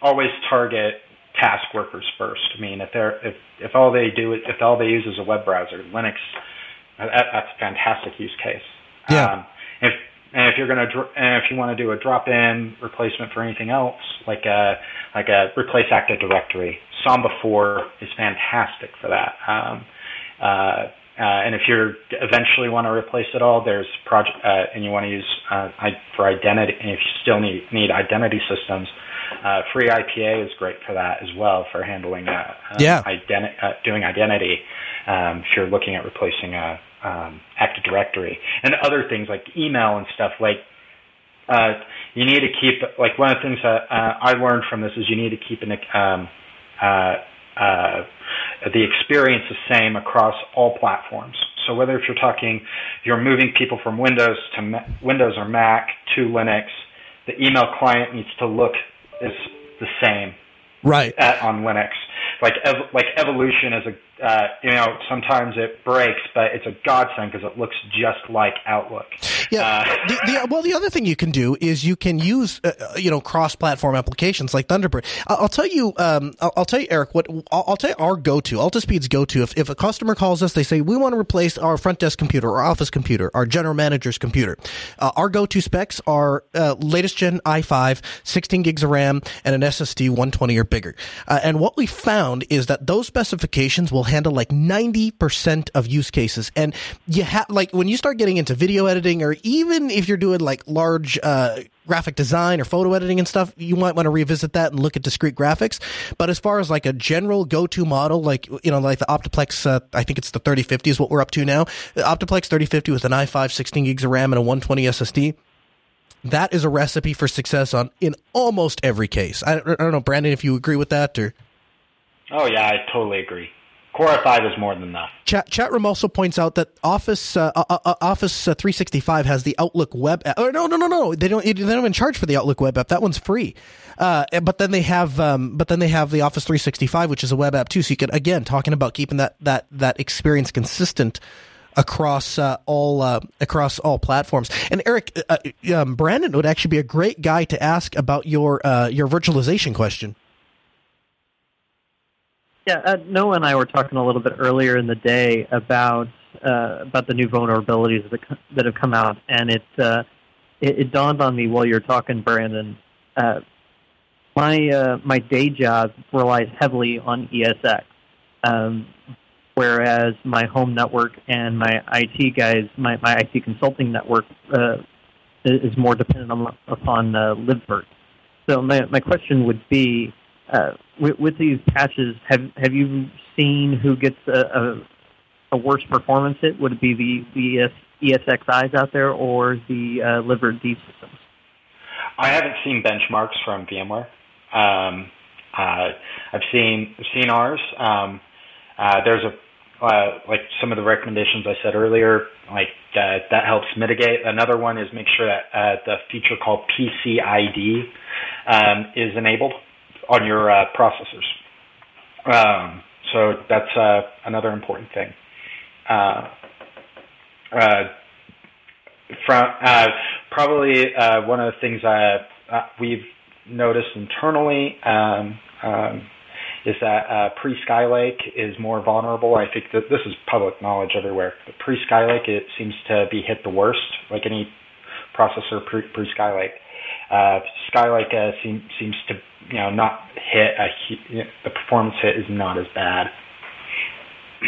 always target task workers first. I mean, if they're if if all they do if all they use is a web browser, Linux, that, that's a fantastic use case. Yeah. Um, if and if you're going to, and if you want to do a drop-in replacement for anything else, like a like a replace Active Directory, Samba 4 is fantastic for that. Um, uh, uh, and if you eventually want to replace it all, there's project, uh, and you want to use uh, for identity, and if you still need need identity systems, uh, FreeIPA is great for that as well for handling uh, yeah. identi- doing identity. Um, if you're looking at replacing a um, Active Directory and other things like email and stuff like uh, you need to keep like one of the things that uh, I learned from this is you need to keep an um, uh, uh, the experience the same across all platforms. So whether if you're talking, you're moving people from Windows to Ma- Windows or Mac to Linux, the email client needs to look is the same right at, on Linux. Like ev- like evolution is a uh, you know sometimes it breaks, but it's a godsend because it looks just like Outlook. Yeah. Uh, the, the, well, the other thing you can do is you can use uh, you know cross-platform applications like Thunderbird. I'll, I'll tell you. Um, I'll, I'll, tell you, Eric. What I'll, I'll, tell you our go-to Altispeed's go-to. If, if a customer calls us, they say we want to replace our front desk computer, our office computer, our general manager's computer. Uh, our go-to specs are uh, latest gen i5, 16 gigs of RAM, and an SSD 120 or bigger. Uh, and what we found is that those specifications will handle like 90% of use cases. And you have, like, when you start getting into video editing or even if you're doing like large, uh, graphic design or photo editing and stuff, you might want to revisit that and look at discrete graphics. But as far as like a general go-to model, like, you know, like the Optiplex, uh, I think it's the 3050 is what we're up to now. The Optiplex 3050 with an i5, 16 gigs of RAM and a 120 SSD that is a recipe for success on in almost every case. I, I, don't know, Brandon, if you agree with that or. Oh yeah, I totally agree. I5 is more than enough. Chat, chat room also points out that Office uh, uh, uh, Office 365 has the Outlook web app. Oh, no, no, no, no. They don't. They don't even charge for the Outlook web app. That one's free. Uh, but then they have, um, but then they have the Office 365, which is a web app too. So you can again talking about keeping that that that experience consistent across uh, all uh, across all platforms. And Eric, uh, um, Brandon would actually be a great guy to ask about your your virtualization question. Yeah, uh, Noah and I were talking a little bit earlier in the day about uh, about the new vulnerabilities that, that have come out, and it, uh, it, it dawned on me while you're talking, Brandon. Uh, my uh, my day job relies heavily on ESX, um, whereas my home network and my IT guys, my, my IT consulting network, uh, is more dependent on, upon uh, libvirt. So my my question would be uh, with, with, these patches, have have you seen who gets a, a, a worse performance hit? Would it be the the ES, ESXIs out there or the uh, libvirtd systems? I haven't seen benchmarks from VMware. Um, uh, I've seen seen ours. Um, uh, there's a uh, like some of the recommendations I said earlier, like uh, that helps mitigate. Another one is make sure that uh, the feature called PCID um, is enabled on your uh, processors. Um, so that's uh, another important thing. Uh, uh from uh, probably uh, one of the things we've noticed internally um, um, is that pre Skylake is more vulnerable. I think that this is public knowledge everywhere. Pre Skylake, it seems to be hit the worst, like any processor pre Skylake. Uh, uh, seem, seems to you know not hit a the performance hit is not as bad.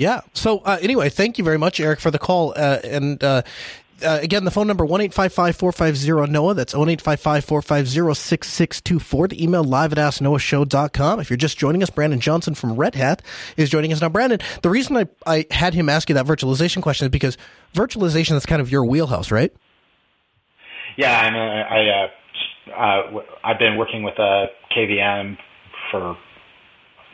Yeah. So uh, anyway, thank you very much, Eric, for the call. Uh, and uh, uh, again, the phone number one eight five five four five zero Noah. That's one eight five five four five zero six six two four. The email live at asknoahshow.com. If you're just joining us, Brandon Johnson from Red Hat is joining us now. Brandon, the reason I I had him ask you that virtualization question is because virtualization is kind of your wheelhouse, right? Yeah, I mean, I uh, uh, I've been working with a KVM for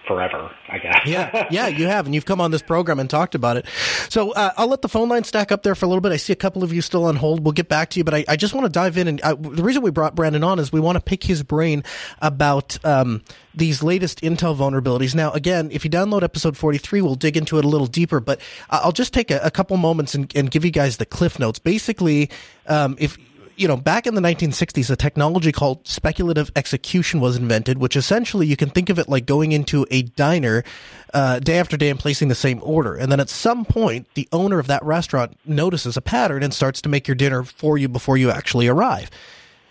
forever, I guess. yeah, yeah, you have, and you've come on this program and talked about it. So uh, I'll let the phone line stack up there for a little bit. I see a couple of you still on hold. We'll get back to you, but I, I just want to dive in. And I, the reason we brought Brandon on is we want to pick his brain about um, these latest Intel vulnerabilities. Now, again, if you download episode 43, we'll dig into it a little deeper, but I'll just take a, a couple moments and, and, give you guys the cliff notes. Basically, um, if you know, back in the 1960s, a technology called speculative execution was invented, which essentially you can think of it like going into a diner uh, day after day and placing the same order. And then at some point, the owner of that restaurant notices a pattern and starts to make your dinner for you before you actually arrive.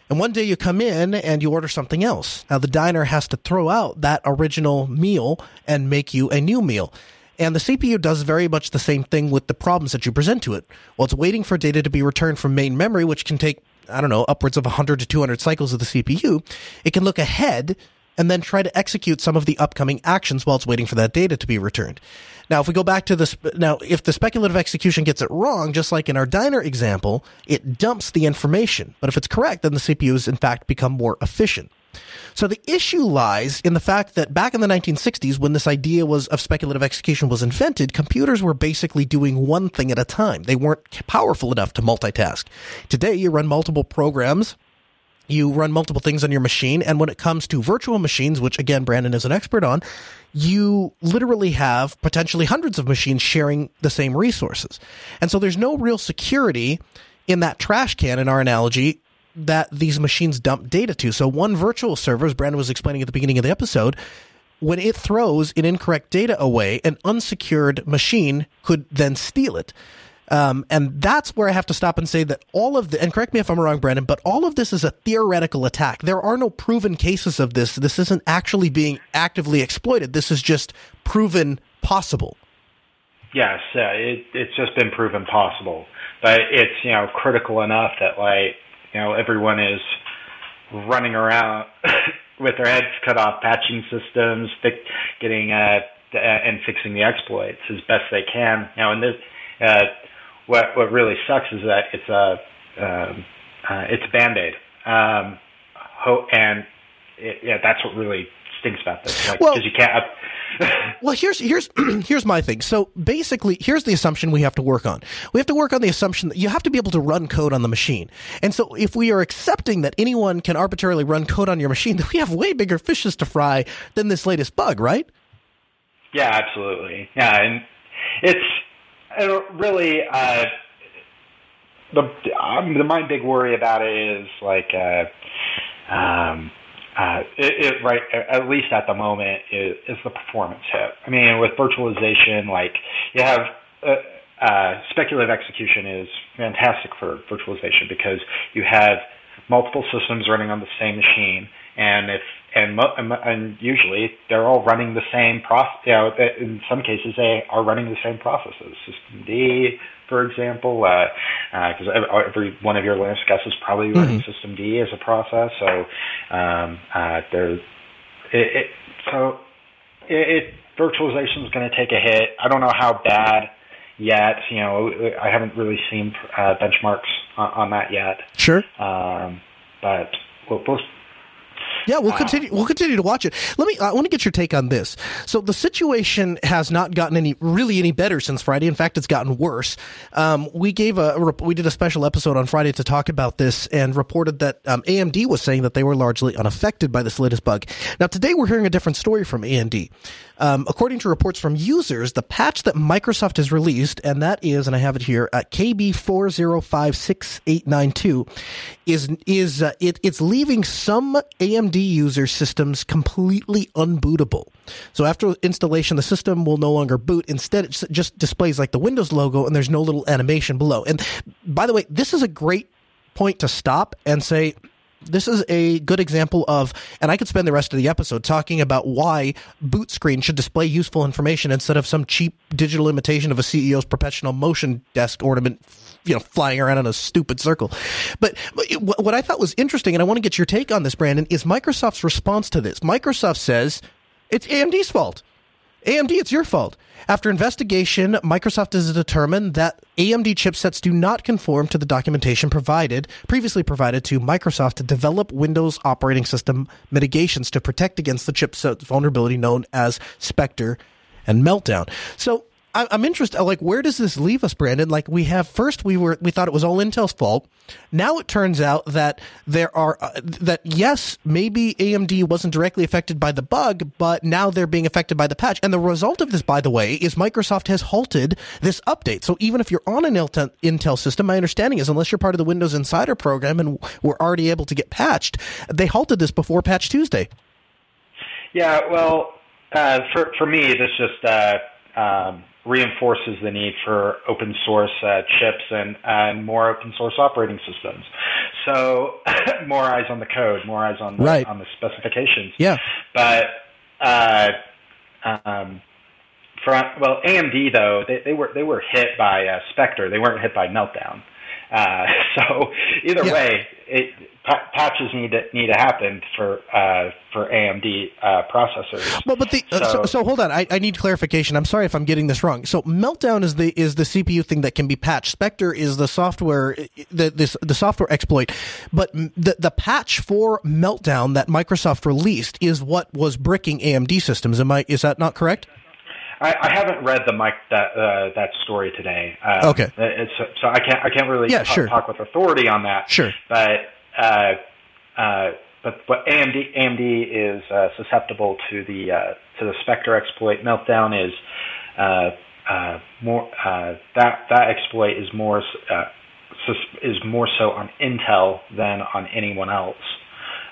And one day you come in and you order something else. Now the diner has to throw out that original meal and make you a new meal. And the CPU does very much the same thing with the problems that you present to it. While it's waiting for data to be returned from main memory, which can take I don't know, upwards of 100 to 200 cycles of the CPU, it can look ahead and then try to execute some of the upcoming actions while it's waiting for that data to be returned. Now, if we go back to this, now, if the speculative execution gets it wrong, just like in our diner example, it dumps the information. But if it's correct, then the CPU CPUs, in fact, become more efficient. So the issue lies in the fact that back in the 1960s, when this idea was of speculative execution was invented, computers were basically doing one thing at a time. They weren't powerful enough to multitask. Today, you run multiple programs. You run multiple things on your machine. And when it comes to virtual machines, which again, Brandon is an expert on, you literally have potentially hundreds of machines sharing the same resources. And so there's no real security in that trash can, in our analogy, that these machines dump data to. So one virtual server, as Brandon was explaining at the beginning of the episode, when it throws an incorrect data away, an unsecured machine could then steal it. Um, and that's where I have to stop and say that all of the, and correct me if I'm wrong, Brandon, but all of this is a theoretical attack. There are no proven cases of this. This isn't actually being actively exploited. This is just proven possible. Yes, uh, it, it's just been proven possible, but it's you know critical enough that like you know, everyone is running around with their heads cut off, patching systems, getting uh, and fixing the exploits as best they can. Now, in this, uh, what what really sucks is that it's a um, uh, it's a band aid, um, ho- and it, yeah, that's what really stinks about this. Like, well, because you can't well, here's here's here's my thing. So basically, here's the assumption we have to work on. We have to work on the assumption that you have to be able to run code on the machine. And so, if we are accepting that anyone can arbitrarily run code on your machine, then we have way bigger fishes to fry than this latest bug, right? Yeah, absolutely. Yeah, and it's really uh, the um, my big worry about it is like. Uh, um, uh, it, it, right, at least at the moment, is, is the performance hit. I mean, with virtualization, like you have uh, uh, speculative execution is fantastic for virtualization because you have multiple systems running on the same machine, and if and mo- and usually they're all running the same process. You know, in some cases they are running the same processes. systemd, for example, because uh, uh, every one of your Linux guests is probably mm-hmm. running systemd as a process. So um, uh, there's it, it, so it, it virtualization is going to take a hit. I don't know how bad yet. You know, I haven't really seen uh, benchmarks on, on, that yet. Sure. Um, but we'll, we'll yeah, we'll continue. We'll continue to watch it. Let me. I want to get your take on this. So the situation has not gotten any really any better since Friday. In fact, it's gotten worse. Um, we gave a we did a special episode on Friday to talk about this and reported that um, AMD was saying that they were largely unaffected by this latest bug. Now today we're hearing a different story from AMD. Um, according to reports from users, the patch that Microsoft has released, and that is, and I have it here, at KB4056892, is is uh, it, it's leaving some AMD user systems completely unbootable. So after installation, the system will no longer boot. Instead, it just displays like the Windows logo, and there's no little animation below. And by the way, this is a great point to stop and say this is a good example of, and I could spend the rest of the episode talking about why boot screen should display useful information instead of some cheap digital imitation of a CEO's professional motion desk ornament, you know, flying around in a stupid circle. But, but what I thought was interesting, and I want to get your take on this, Brandon, is Microsoft's response to this. Microsoft says it's AMD's fault. AMD, it's your fault. After investigation, Microsoft has determined that AMD chipsets do not conform to the documentation provided previously provided to Microsoft to develop Windows operating system mitigations to protect against the chipset vulnerability known as Spectre and Meltdown. So I'm interested. Like, where does this leave us, Brandon? Like, we have first we were we thought it was all Intel's fault. Now it turns out that there are uh, that yes, maybe AMD wasn't directly affected by the bug, but now they're being affected by the patch. And the result of this, by the way, is Microsoft has halted this update. So even if you're on an Intel system, my understanding is unless you're part of the Windows Insider program and we're already able to get patched, they halted this before Patch Tuesday. Yeah, well, uh, for for me, this just. Uh, um, reinforces the need for open source uh, chips and, and more open source operating systems. So more eyes on the code, more eyes on the, right. on the specifications. Yeah. But uh, um, for well, AMD though they, they were they were hit by uh, Spectre. They weren't hit by Meltdown. Uh, so either yeah. way, it, pa- patches need to need to happen for uh, for AMD uh, processors. Well, but the so, so, so, hold on, I, I need clarification. I'm sorry if I'm getting this wrong. So Meltdown is the is the CPU thing that can be patched. Spectre is the software the this the software exploit, but the the patch for Meltdown that Microsoft released is what was bricking AMD systems. Am I is that not correct? I, I haven't read the Mike that uh, that story today. Um, okay, it's, so I can't I can't really yeah, talk, sure. talk with authority on that. Sure, but uh, uh, but but AMD AMD is uh, susceptible to the uh, to the Spectre exploit. Meltdown is uh, uh, more uh, that that exploit is more uh, is more so on Intel than on anyone else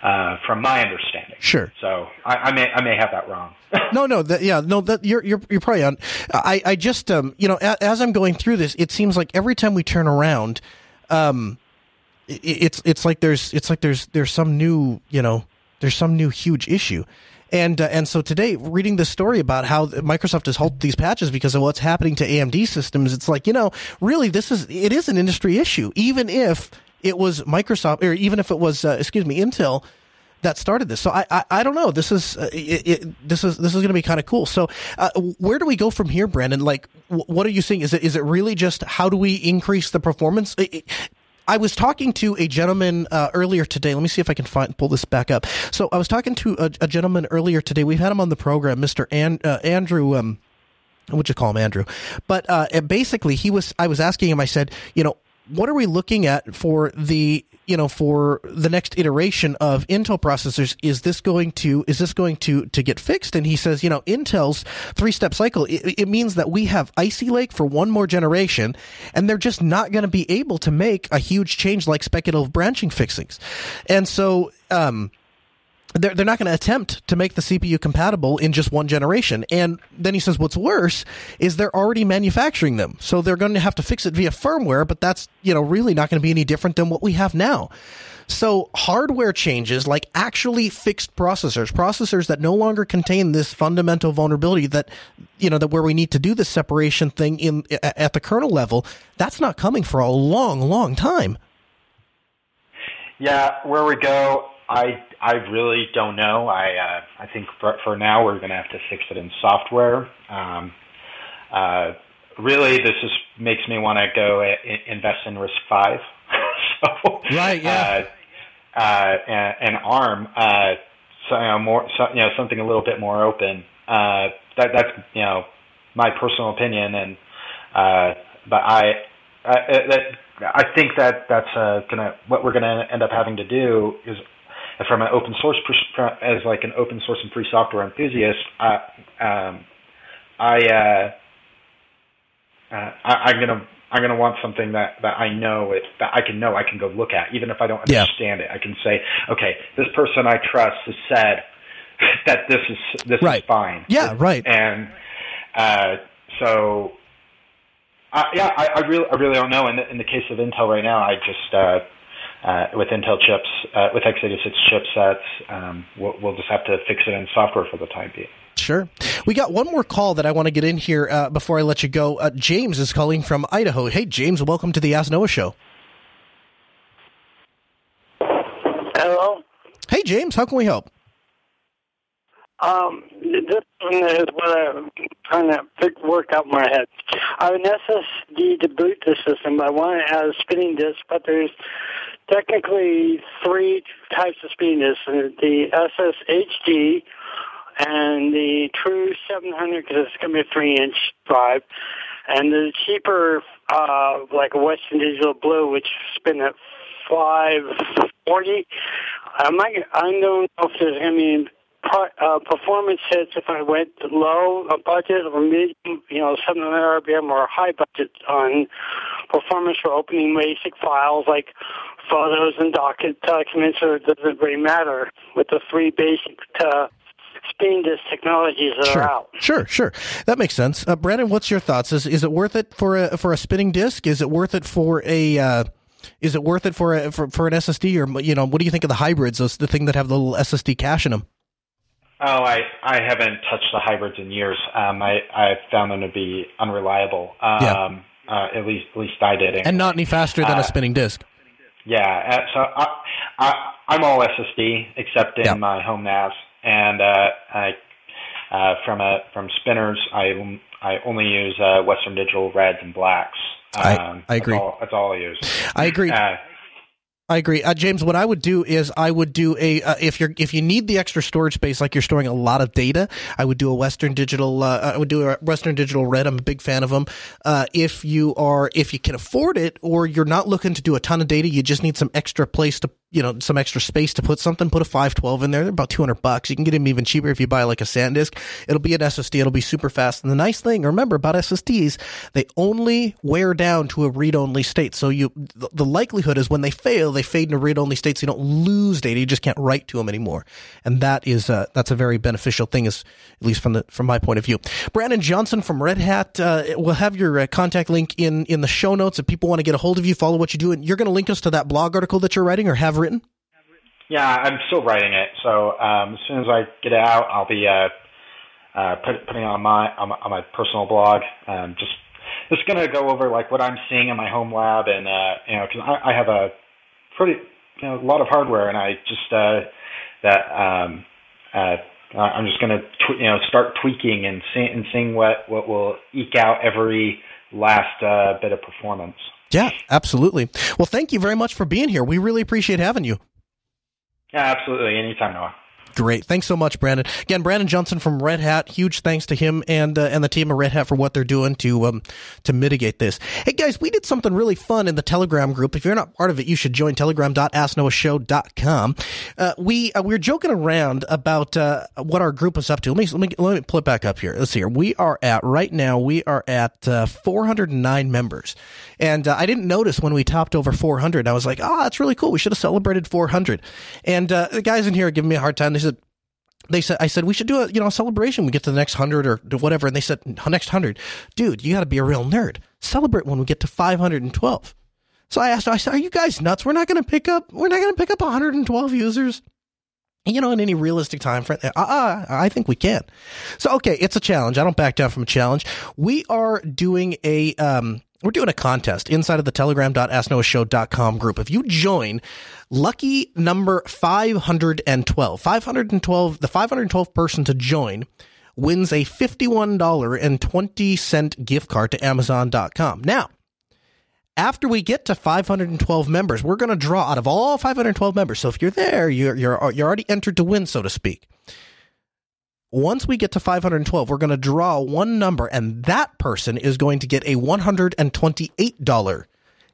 uh, from my understanding. Sure. So I, I, may I may have that wrong. no, no, that, yeah, no, that you're you're you're probably on. I I just um you know a, as I'm going through this, it seems like every time we turn around, um, it, it's it's like there's it's like there's there's some new you know there's some new huge issue. And uh, and so today, reading the story about how Microsoft has halted these patches because of what's happening to AMD systems, it's like you know, really, this is it is an industry issue. Even if it was Microsoft, or even if it was, uh, excuse me, Intel that started this. So I, I, I don't know. This is, uh, it, it, this is, this is going to be kind of cool. So, uh, where do we go from here, Brandon? Like, w- what are you seeing? Is it, is it really just how do we increase the performance? It, I was talking to a gentleman uh, earlier today. Let me see if I can find pull this back up. So I was talking to a, a gentleman earlier today. We've had him on the program, Mister An- uh, Andrew. Um, would you call him Andrew? But uh, basically, he was. I was asking him. I said, you know, what are we looking at for the you know for the next iteration of Intel processors? Is this going to is this going to to get fixed? And he says you know Intel's three step cycle it, it means that we have Ice Lake for one more generation and they're just not going to be able to make a huge change like speculative branching fixings. And so um they're, they're not going to attempt to make the CPU compatible in just one generation. And then he says, what's worse is they're already manufacturing them. So they're going to have to fix it via firmware, but that's, you know, really not going to be any different than what we have now. So hardware changes, like actually fixed processors, processors that no longer contain this fundamental vulnerability that, you know, that where we need to do this separation thing in at the kernel level, that's not coming for a long, long time. Yeah, where we go, I I really don't know. I uh, I think for, for now we're going to have to fix it in software. Um, uh, really, this is makes me want to go a, invest in Risk Five. so right, yeah, uh, uh, and, and ARM. Uh, so you know more, so, you know something a little bit more open. Uh, that that's you know my personal opinion, and uh, but I, I that I think that that's uh, gonna what we're gonna end up having to do is from an open source as like an open source and free software enthusiast, I, um, I, uh, uh, I, am gonna I'm gonna want something that that I know it that I can know I can go look at even if I don't understand yeah. it. I can say, okay, this person I trust has said that this is this right. is fine. Yeah, right. And uh, so. Uh, yeah, I, I really, I really don't know. In the, in the case of Intel right now, I just, uh, with Intel chips, uh, with x86 chipsets. Um, we'll, we'll, just have to fix it in software for the time being. Sure. We got one more call that I want to get in here uh, before I let you go. Uh, James is calling from Idaho. Hey, James, welcome to the Ask Noah Show. Hello. Hey, James, how can we help? Um, this one is what I'm trying to pick, work out in my head. I have an SSD to boot the system. But I want to add a spinning disk, but there's technically three types of spinning the SSHD and the True 700 because it's going to be a three-inch drive, and the cheaper, uh, like Western Digital Blue, which spin at 540. I might, I don't know if there's going to be uh, performance hits if I went low a budget or medium, you know, 700 RPM or high budget on performance for opening basic files like photos and docket documents, or doesn't really matter with the three basic uh, spinning disk technologies that sure. are out? Sure, sure, that makes sense. Uh, Brandon, what's your thoughts? Is is it worth it for a for a spinning disk? Is it worth it for a uh, is it worth it for a, for for an SSD or you know what do you think of the hybrids? Those the thing that have the little SSD cache in them. Oh, I, I haven't touched the hybrids in years. Um, I I found them to be unreliable. Um, yeah. Uh, at least at least I did. Anyway. And not any faster than uh, a spinning disk. Yeah. Uh, so I, I I'm all SSD except in yeah. my home NAS, and uh, I uh, from a from spinners I I only use uh, Western Digital reds and blacks. Um, I, I agree. That's all, that's all I use. I agree. Uh, I agree, uh, James. What I would do is I would do a uh, if you're if you need the extra storage space, like you're storing a lot of data, I would do a Western Digital. Uh, I would do a Western Digital Red. I'm a big fan of them. Uh, if you are if you can afford it, or you're not looking to do a ton of data, you just need some extra place to you know some extra space to put something. Put a 512 in there. They're about 200 bucks. You can get them even cheaper if you buy like a SanDisk. It'll be an SSD. It'll be super fast. And the nice thing, remember about SSDs, they only wear down to a read-only state. So you the likelihood is when they fail, they fade into read-only states. So you don't lose data. You just can't write to them anymore. And that is uh, that's a very beneficial thing, is at least from the from my point of view. Brandon Johnson from Red Hat. Uh, we'll have your uh, contact link in in the show notes if people want to get a hold of you, follow what you do, and you're going to link us to that blog article that you're writing or have written. Yeah, I'm still writing it. So um, as soon as I get it out, I'll be uh, uh, put, putting it on my on my, on my personal blog. Um, just just gonna go over like what I'm seeing in my home lab, and uh, you know, because I, I have a pretty you know a lot of hardware, and I just uh, that um, uh, I'm just gonna tw- you know start tweaking and see, and seeing what what will eke out every last uh, bit of performance. Yeah, absolutely. Well, thank you very much for being here. We really appreciate having you. Yeah, absolutely. Anytime, Noah. Great. Thanks so much, Brandon. Again, Brandon Johnson from Red Hat. Huge thanks to him and uh, and the team of Red Hat for what they're doing to um to mitigate this. Hey guys, we did something really fun in the Telegram group. If you're not part of it, you should join telegram.asknoahshow.com. Uh, we uh, we were joking around about uh, what our group is up to. Let me let me let me pull it back up here. Let's see here. We are at right now. We are at uh, 409 members, and uh, I didn't notice when we topped over 400. I was like, oh, that's really cool. We should have celebrated 400. And uh, the guys in here are giving me a hard time. They they said, I said, we should do a, you know, a celebration. We get to the next hundred or whatever. And they said, next hundred, dude, you got to be a real nerd. Celebrate when we get to 512. So I asked, I said, are you guys nuts? We're not going to pick up, we're not going to pick up 112 users. You know, in any realistic time frame, uh, uh, I think we can. So, okay, it's a challenge. I don't back down from a challenge. We are doing a, um, we're doing a contest inside of the telegram.asknoahshow.com group. If you join, lucky number 512, 512, the 512 person to join wins a $51.20 gift card to amazon.com. Now, after we get to 512 members, we're going to draw out of all 512 members. So if you're there, you're, you're, you're already entered to win, so to speak. Once we get to 512, we're going to draw one number, and that person is going to get a $128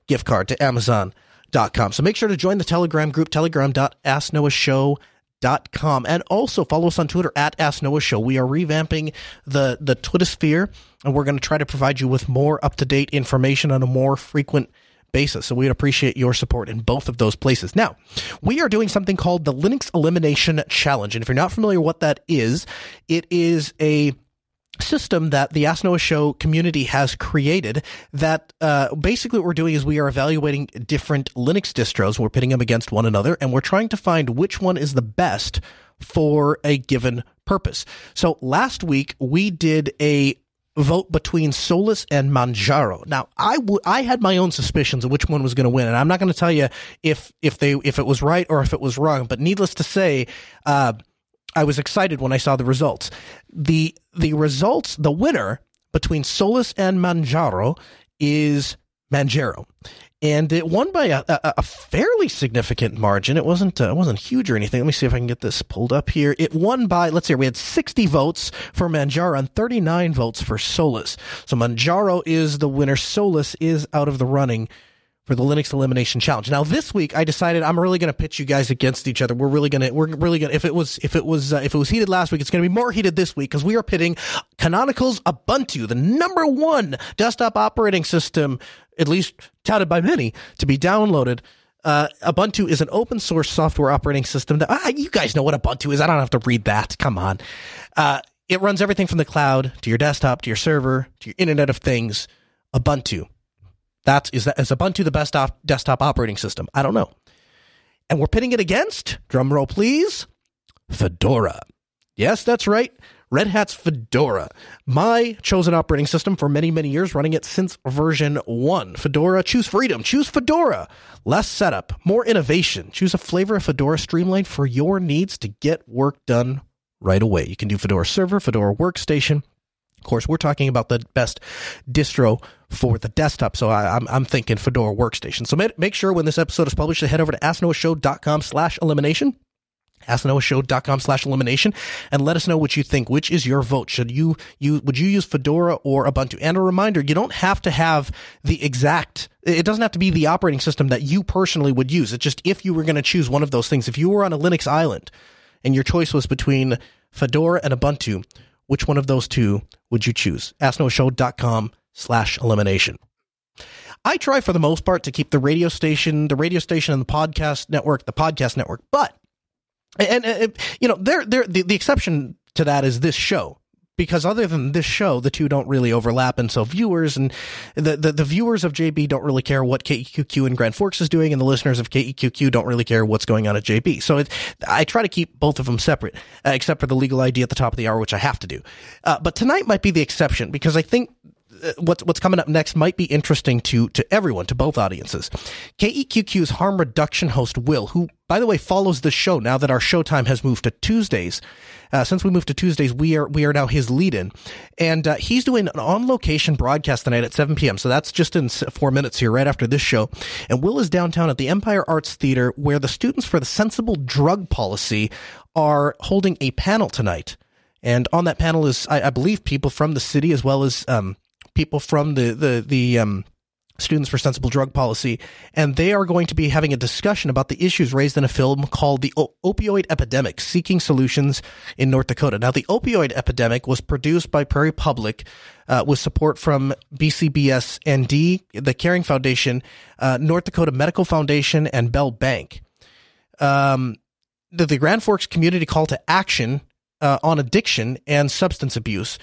gift card to Amazon.com. So make sure to join the Telegram group, telegram.asknoahshow.com. And also follow us on Twitter at Ask Noah Show. We are revamping the, the Twitter sphere, and we're going to try to provide you with more up to date information on a more frequent basis. So we'd appreciate your support in both of those places. Now, we are doing something called the Linux Elimination Challenge. And if you're not familiar what that is, it is a system that the Ask Noah Show community has created that uh, basically what we're doing is we are evaluating different Linux distros. We're pitting them against one another and we're trying to find which one is the best for a given purpose. So last week we did a vote between Solus and Manjaro. Now, I, w- I had my own suspicions of which one was going to win, and I'm not going to tell you if if they if it was right or if it was wrong. But needless to say, uh, I was excited when I saw the results. the The results, the winner between Solus and Manjaro is Manjaro, and it won by a, a, a fairly significant margin. It wasn't uh, wasn't huge or anything. Let me see if I can get this pulled up here. It won by let's see, we had 60 votes for Manjaro and 39 votes for Solus. So Manjaro is the winner. Solus is out of the running for the Linux Elimination Challenge. Now this week I decided I'm really going to pitch you guys against each other. We're really going to we're really going if it was if it was uh, if it was heated last week, it's going to be more heated this week because we are pitting Canonical's Ubuntu, the number one desktop operating system at least touted by many, to be downloaded. Uh, Ubuntu is an open source software operating system that ah, you guys know what Ubuntu is. I don't have to read that. Come on. Uh, it runs everything from the cloud to your desktop to your server to your Internet of Things. Ubuntu. That is that is Ubuntu the best op- desktop operating system? I don't know. And we're pitting it against, drum roll please, Fedora. Yes, that's right. Red Hat's Fedora, my chosen operating system for many, many years, running it since version 1. Fedora, choose freedom, choose Fedora. Less setup, more innovation. Choose a flavor of Fedora Streamlined for your needs to get work done right away. You can do Fedora Server, Fedora Workstation. Of course, we're talking about the best distro for the desktop. So I, am I'm, I'm thinking Fedora Workstation. So make, make sure when this episode is published to head over to asknoahshow.com slash elimination asknoahshow.com slash elimination and let us know what you think. Which is your vote? Should you, you, would you use Fedora or Ubuntu? And a reminder, you don't have to have the exact, it doesn't have to be the operating system that you personally would use. It's just if you were going to choose one of those things, if you were on a Linux island and your choice was between Fedora and Ubuntu, which one of those two would you choose? asknoahshow.com slash elimination. I try for the most part to keep the radio station, the radio station and the podcast network, the podcast network, but and, you know, there, there, the, the exception to that is this show because other than this show, the two don't really overlap. And so viewers and the, the, the, viewers of JB don't really care what KEQQ and Grand Forks is doing, and the listeners of KEQQ don't really care what's going on at JB. So it, I try to keep both of them separate, uh, except for the legal ID at the top of the hour, which I have to do. Uh, but tonight might be the exception because I think what's what's coming up next might be interesting to to everyone, to both audiences. KEQQ's harm reduction host Will, who by the way follows the show now that our showtime has moved to Tuesdays. Uh, since we moved to Tuesdays, we are we are now his lead-in, and uh, he's doing an on-location broadcast tonight at 7 p.m. So that's just in four minutes here, right after this show. And Will is downtown at the Empire Arts Theater, where the students for the Sensible Drug Policy are holding a panel tonight. And on that panel is, I, I believe, people from the city as well as um, people from the the the um, Students for Sensible Drug Policy, and they are going to be having a discussion about the issues raised in a film called The o- Opioid Epidemic Seeking Solutions in North Dakota. Now, the opioid epidemic was produced by Prairie Public uh, with support from BCBS ND, the Caring Foundation, uh, North Dakota Medical Foundation, and Bell Bank. Um, the, the Grand Forks Community Call to Action uh, on Addiction and Substance Abuse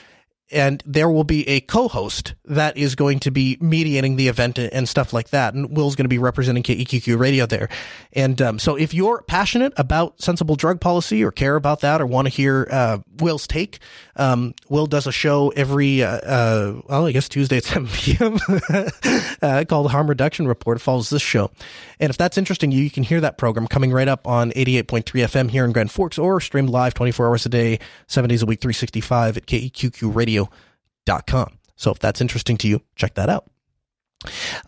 and there will be a co-host that is going to be mediating the event and stuff like that. And Will's going to be representing KEQQ radio there. And um, so if you're passionate about sensible drug policy or care about that or want to hear uh, Will's take, um, Will does a show every, uh, uh, well, I guess Tuesday at 7 p.m. uh, called Harm Reduction Report. It follows this show. And if that's interesting you, you can hear that program coming right up on 88.3 FM here in Grand Forks or streamed live 24 hours a day, seven days a week, 365 at KEQQradio.com. So if that's interesting to you, check that out.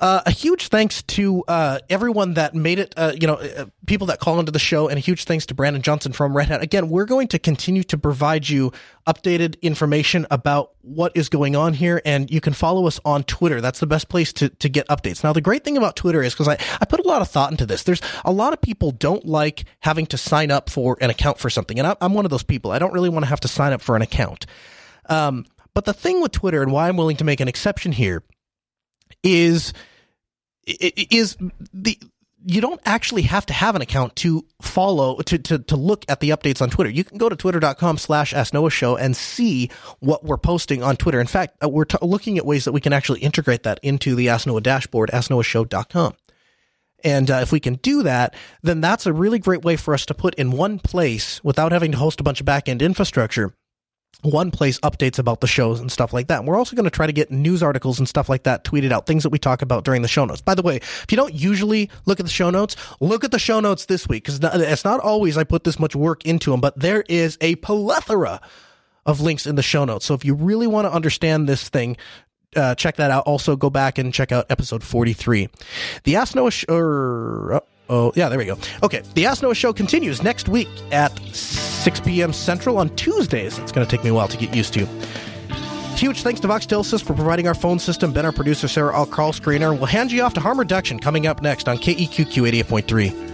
Uh, a huge thanks to uh, everyone that made it, uh, you know, uh, people that call into the show, and a huge thanks to Brandon Johnson from Red Hat. Again, we're going to continue to provide you updated information about what is going on here, and you can follow us on Twitter. That's the best place to, to get updates. Now, the great thing about Twitter is because I, I put a lot of thought into this, there's a lot of people don't like having to sign up for an account for something, and I, am one of those people. I don't really want to have to sign up for an account. Um, but the thing with Twitter, and why I'm willing to make an exception here, is is the you don't actually have to have an account to follow to, to, to look at the updates on Twitter. You can go to twitter.com slash Show and see what we're posting on Twitter. In fact, uh, we're t- looking at ways that we can actually integrate that into the Ask Noah dashboard, asknoahshow.com. And uh, if we can do that, then that's a really great way for us to put in one place without having to host a bunch of backend infrastructure one place updates about the shows and stuff like that. And we're also going to try to get news articles and stuff like that tweeted out, things that we talk about during the show notes. By the way, if you don't usually look at the show notes, look at the show notes this week because it's not always I put this much work into them, but there is a plethora of links in the show notes. So if you really want to understand this thing, uh, check that out. Also, go back and check out episode 43. The Ask Noah, sh- or, Oh, yeah, there we go. Okay, the Ask Noah show continues next week at 6 p.m. Central on Tuesdays. It's going to take me a while to get used to. Huge thanks to VoxTelesys for providing our phone system. Ben, our producer, Sarah, our call screener. We'll hand you off to harm reduction coming up next on KEQQ 88.3.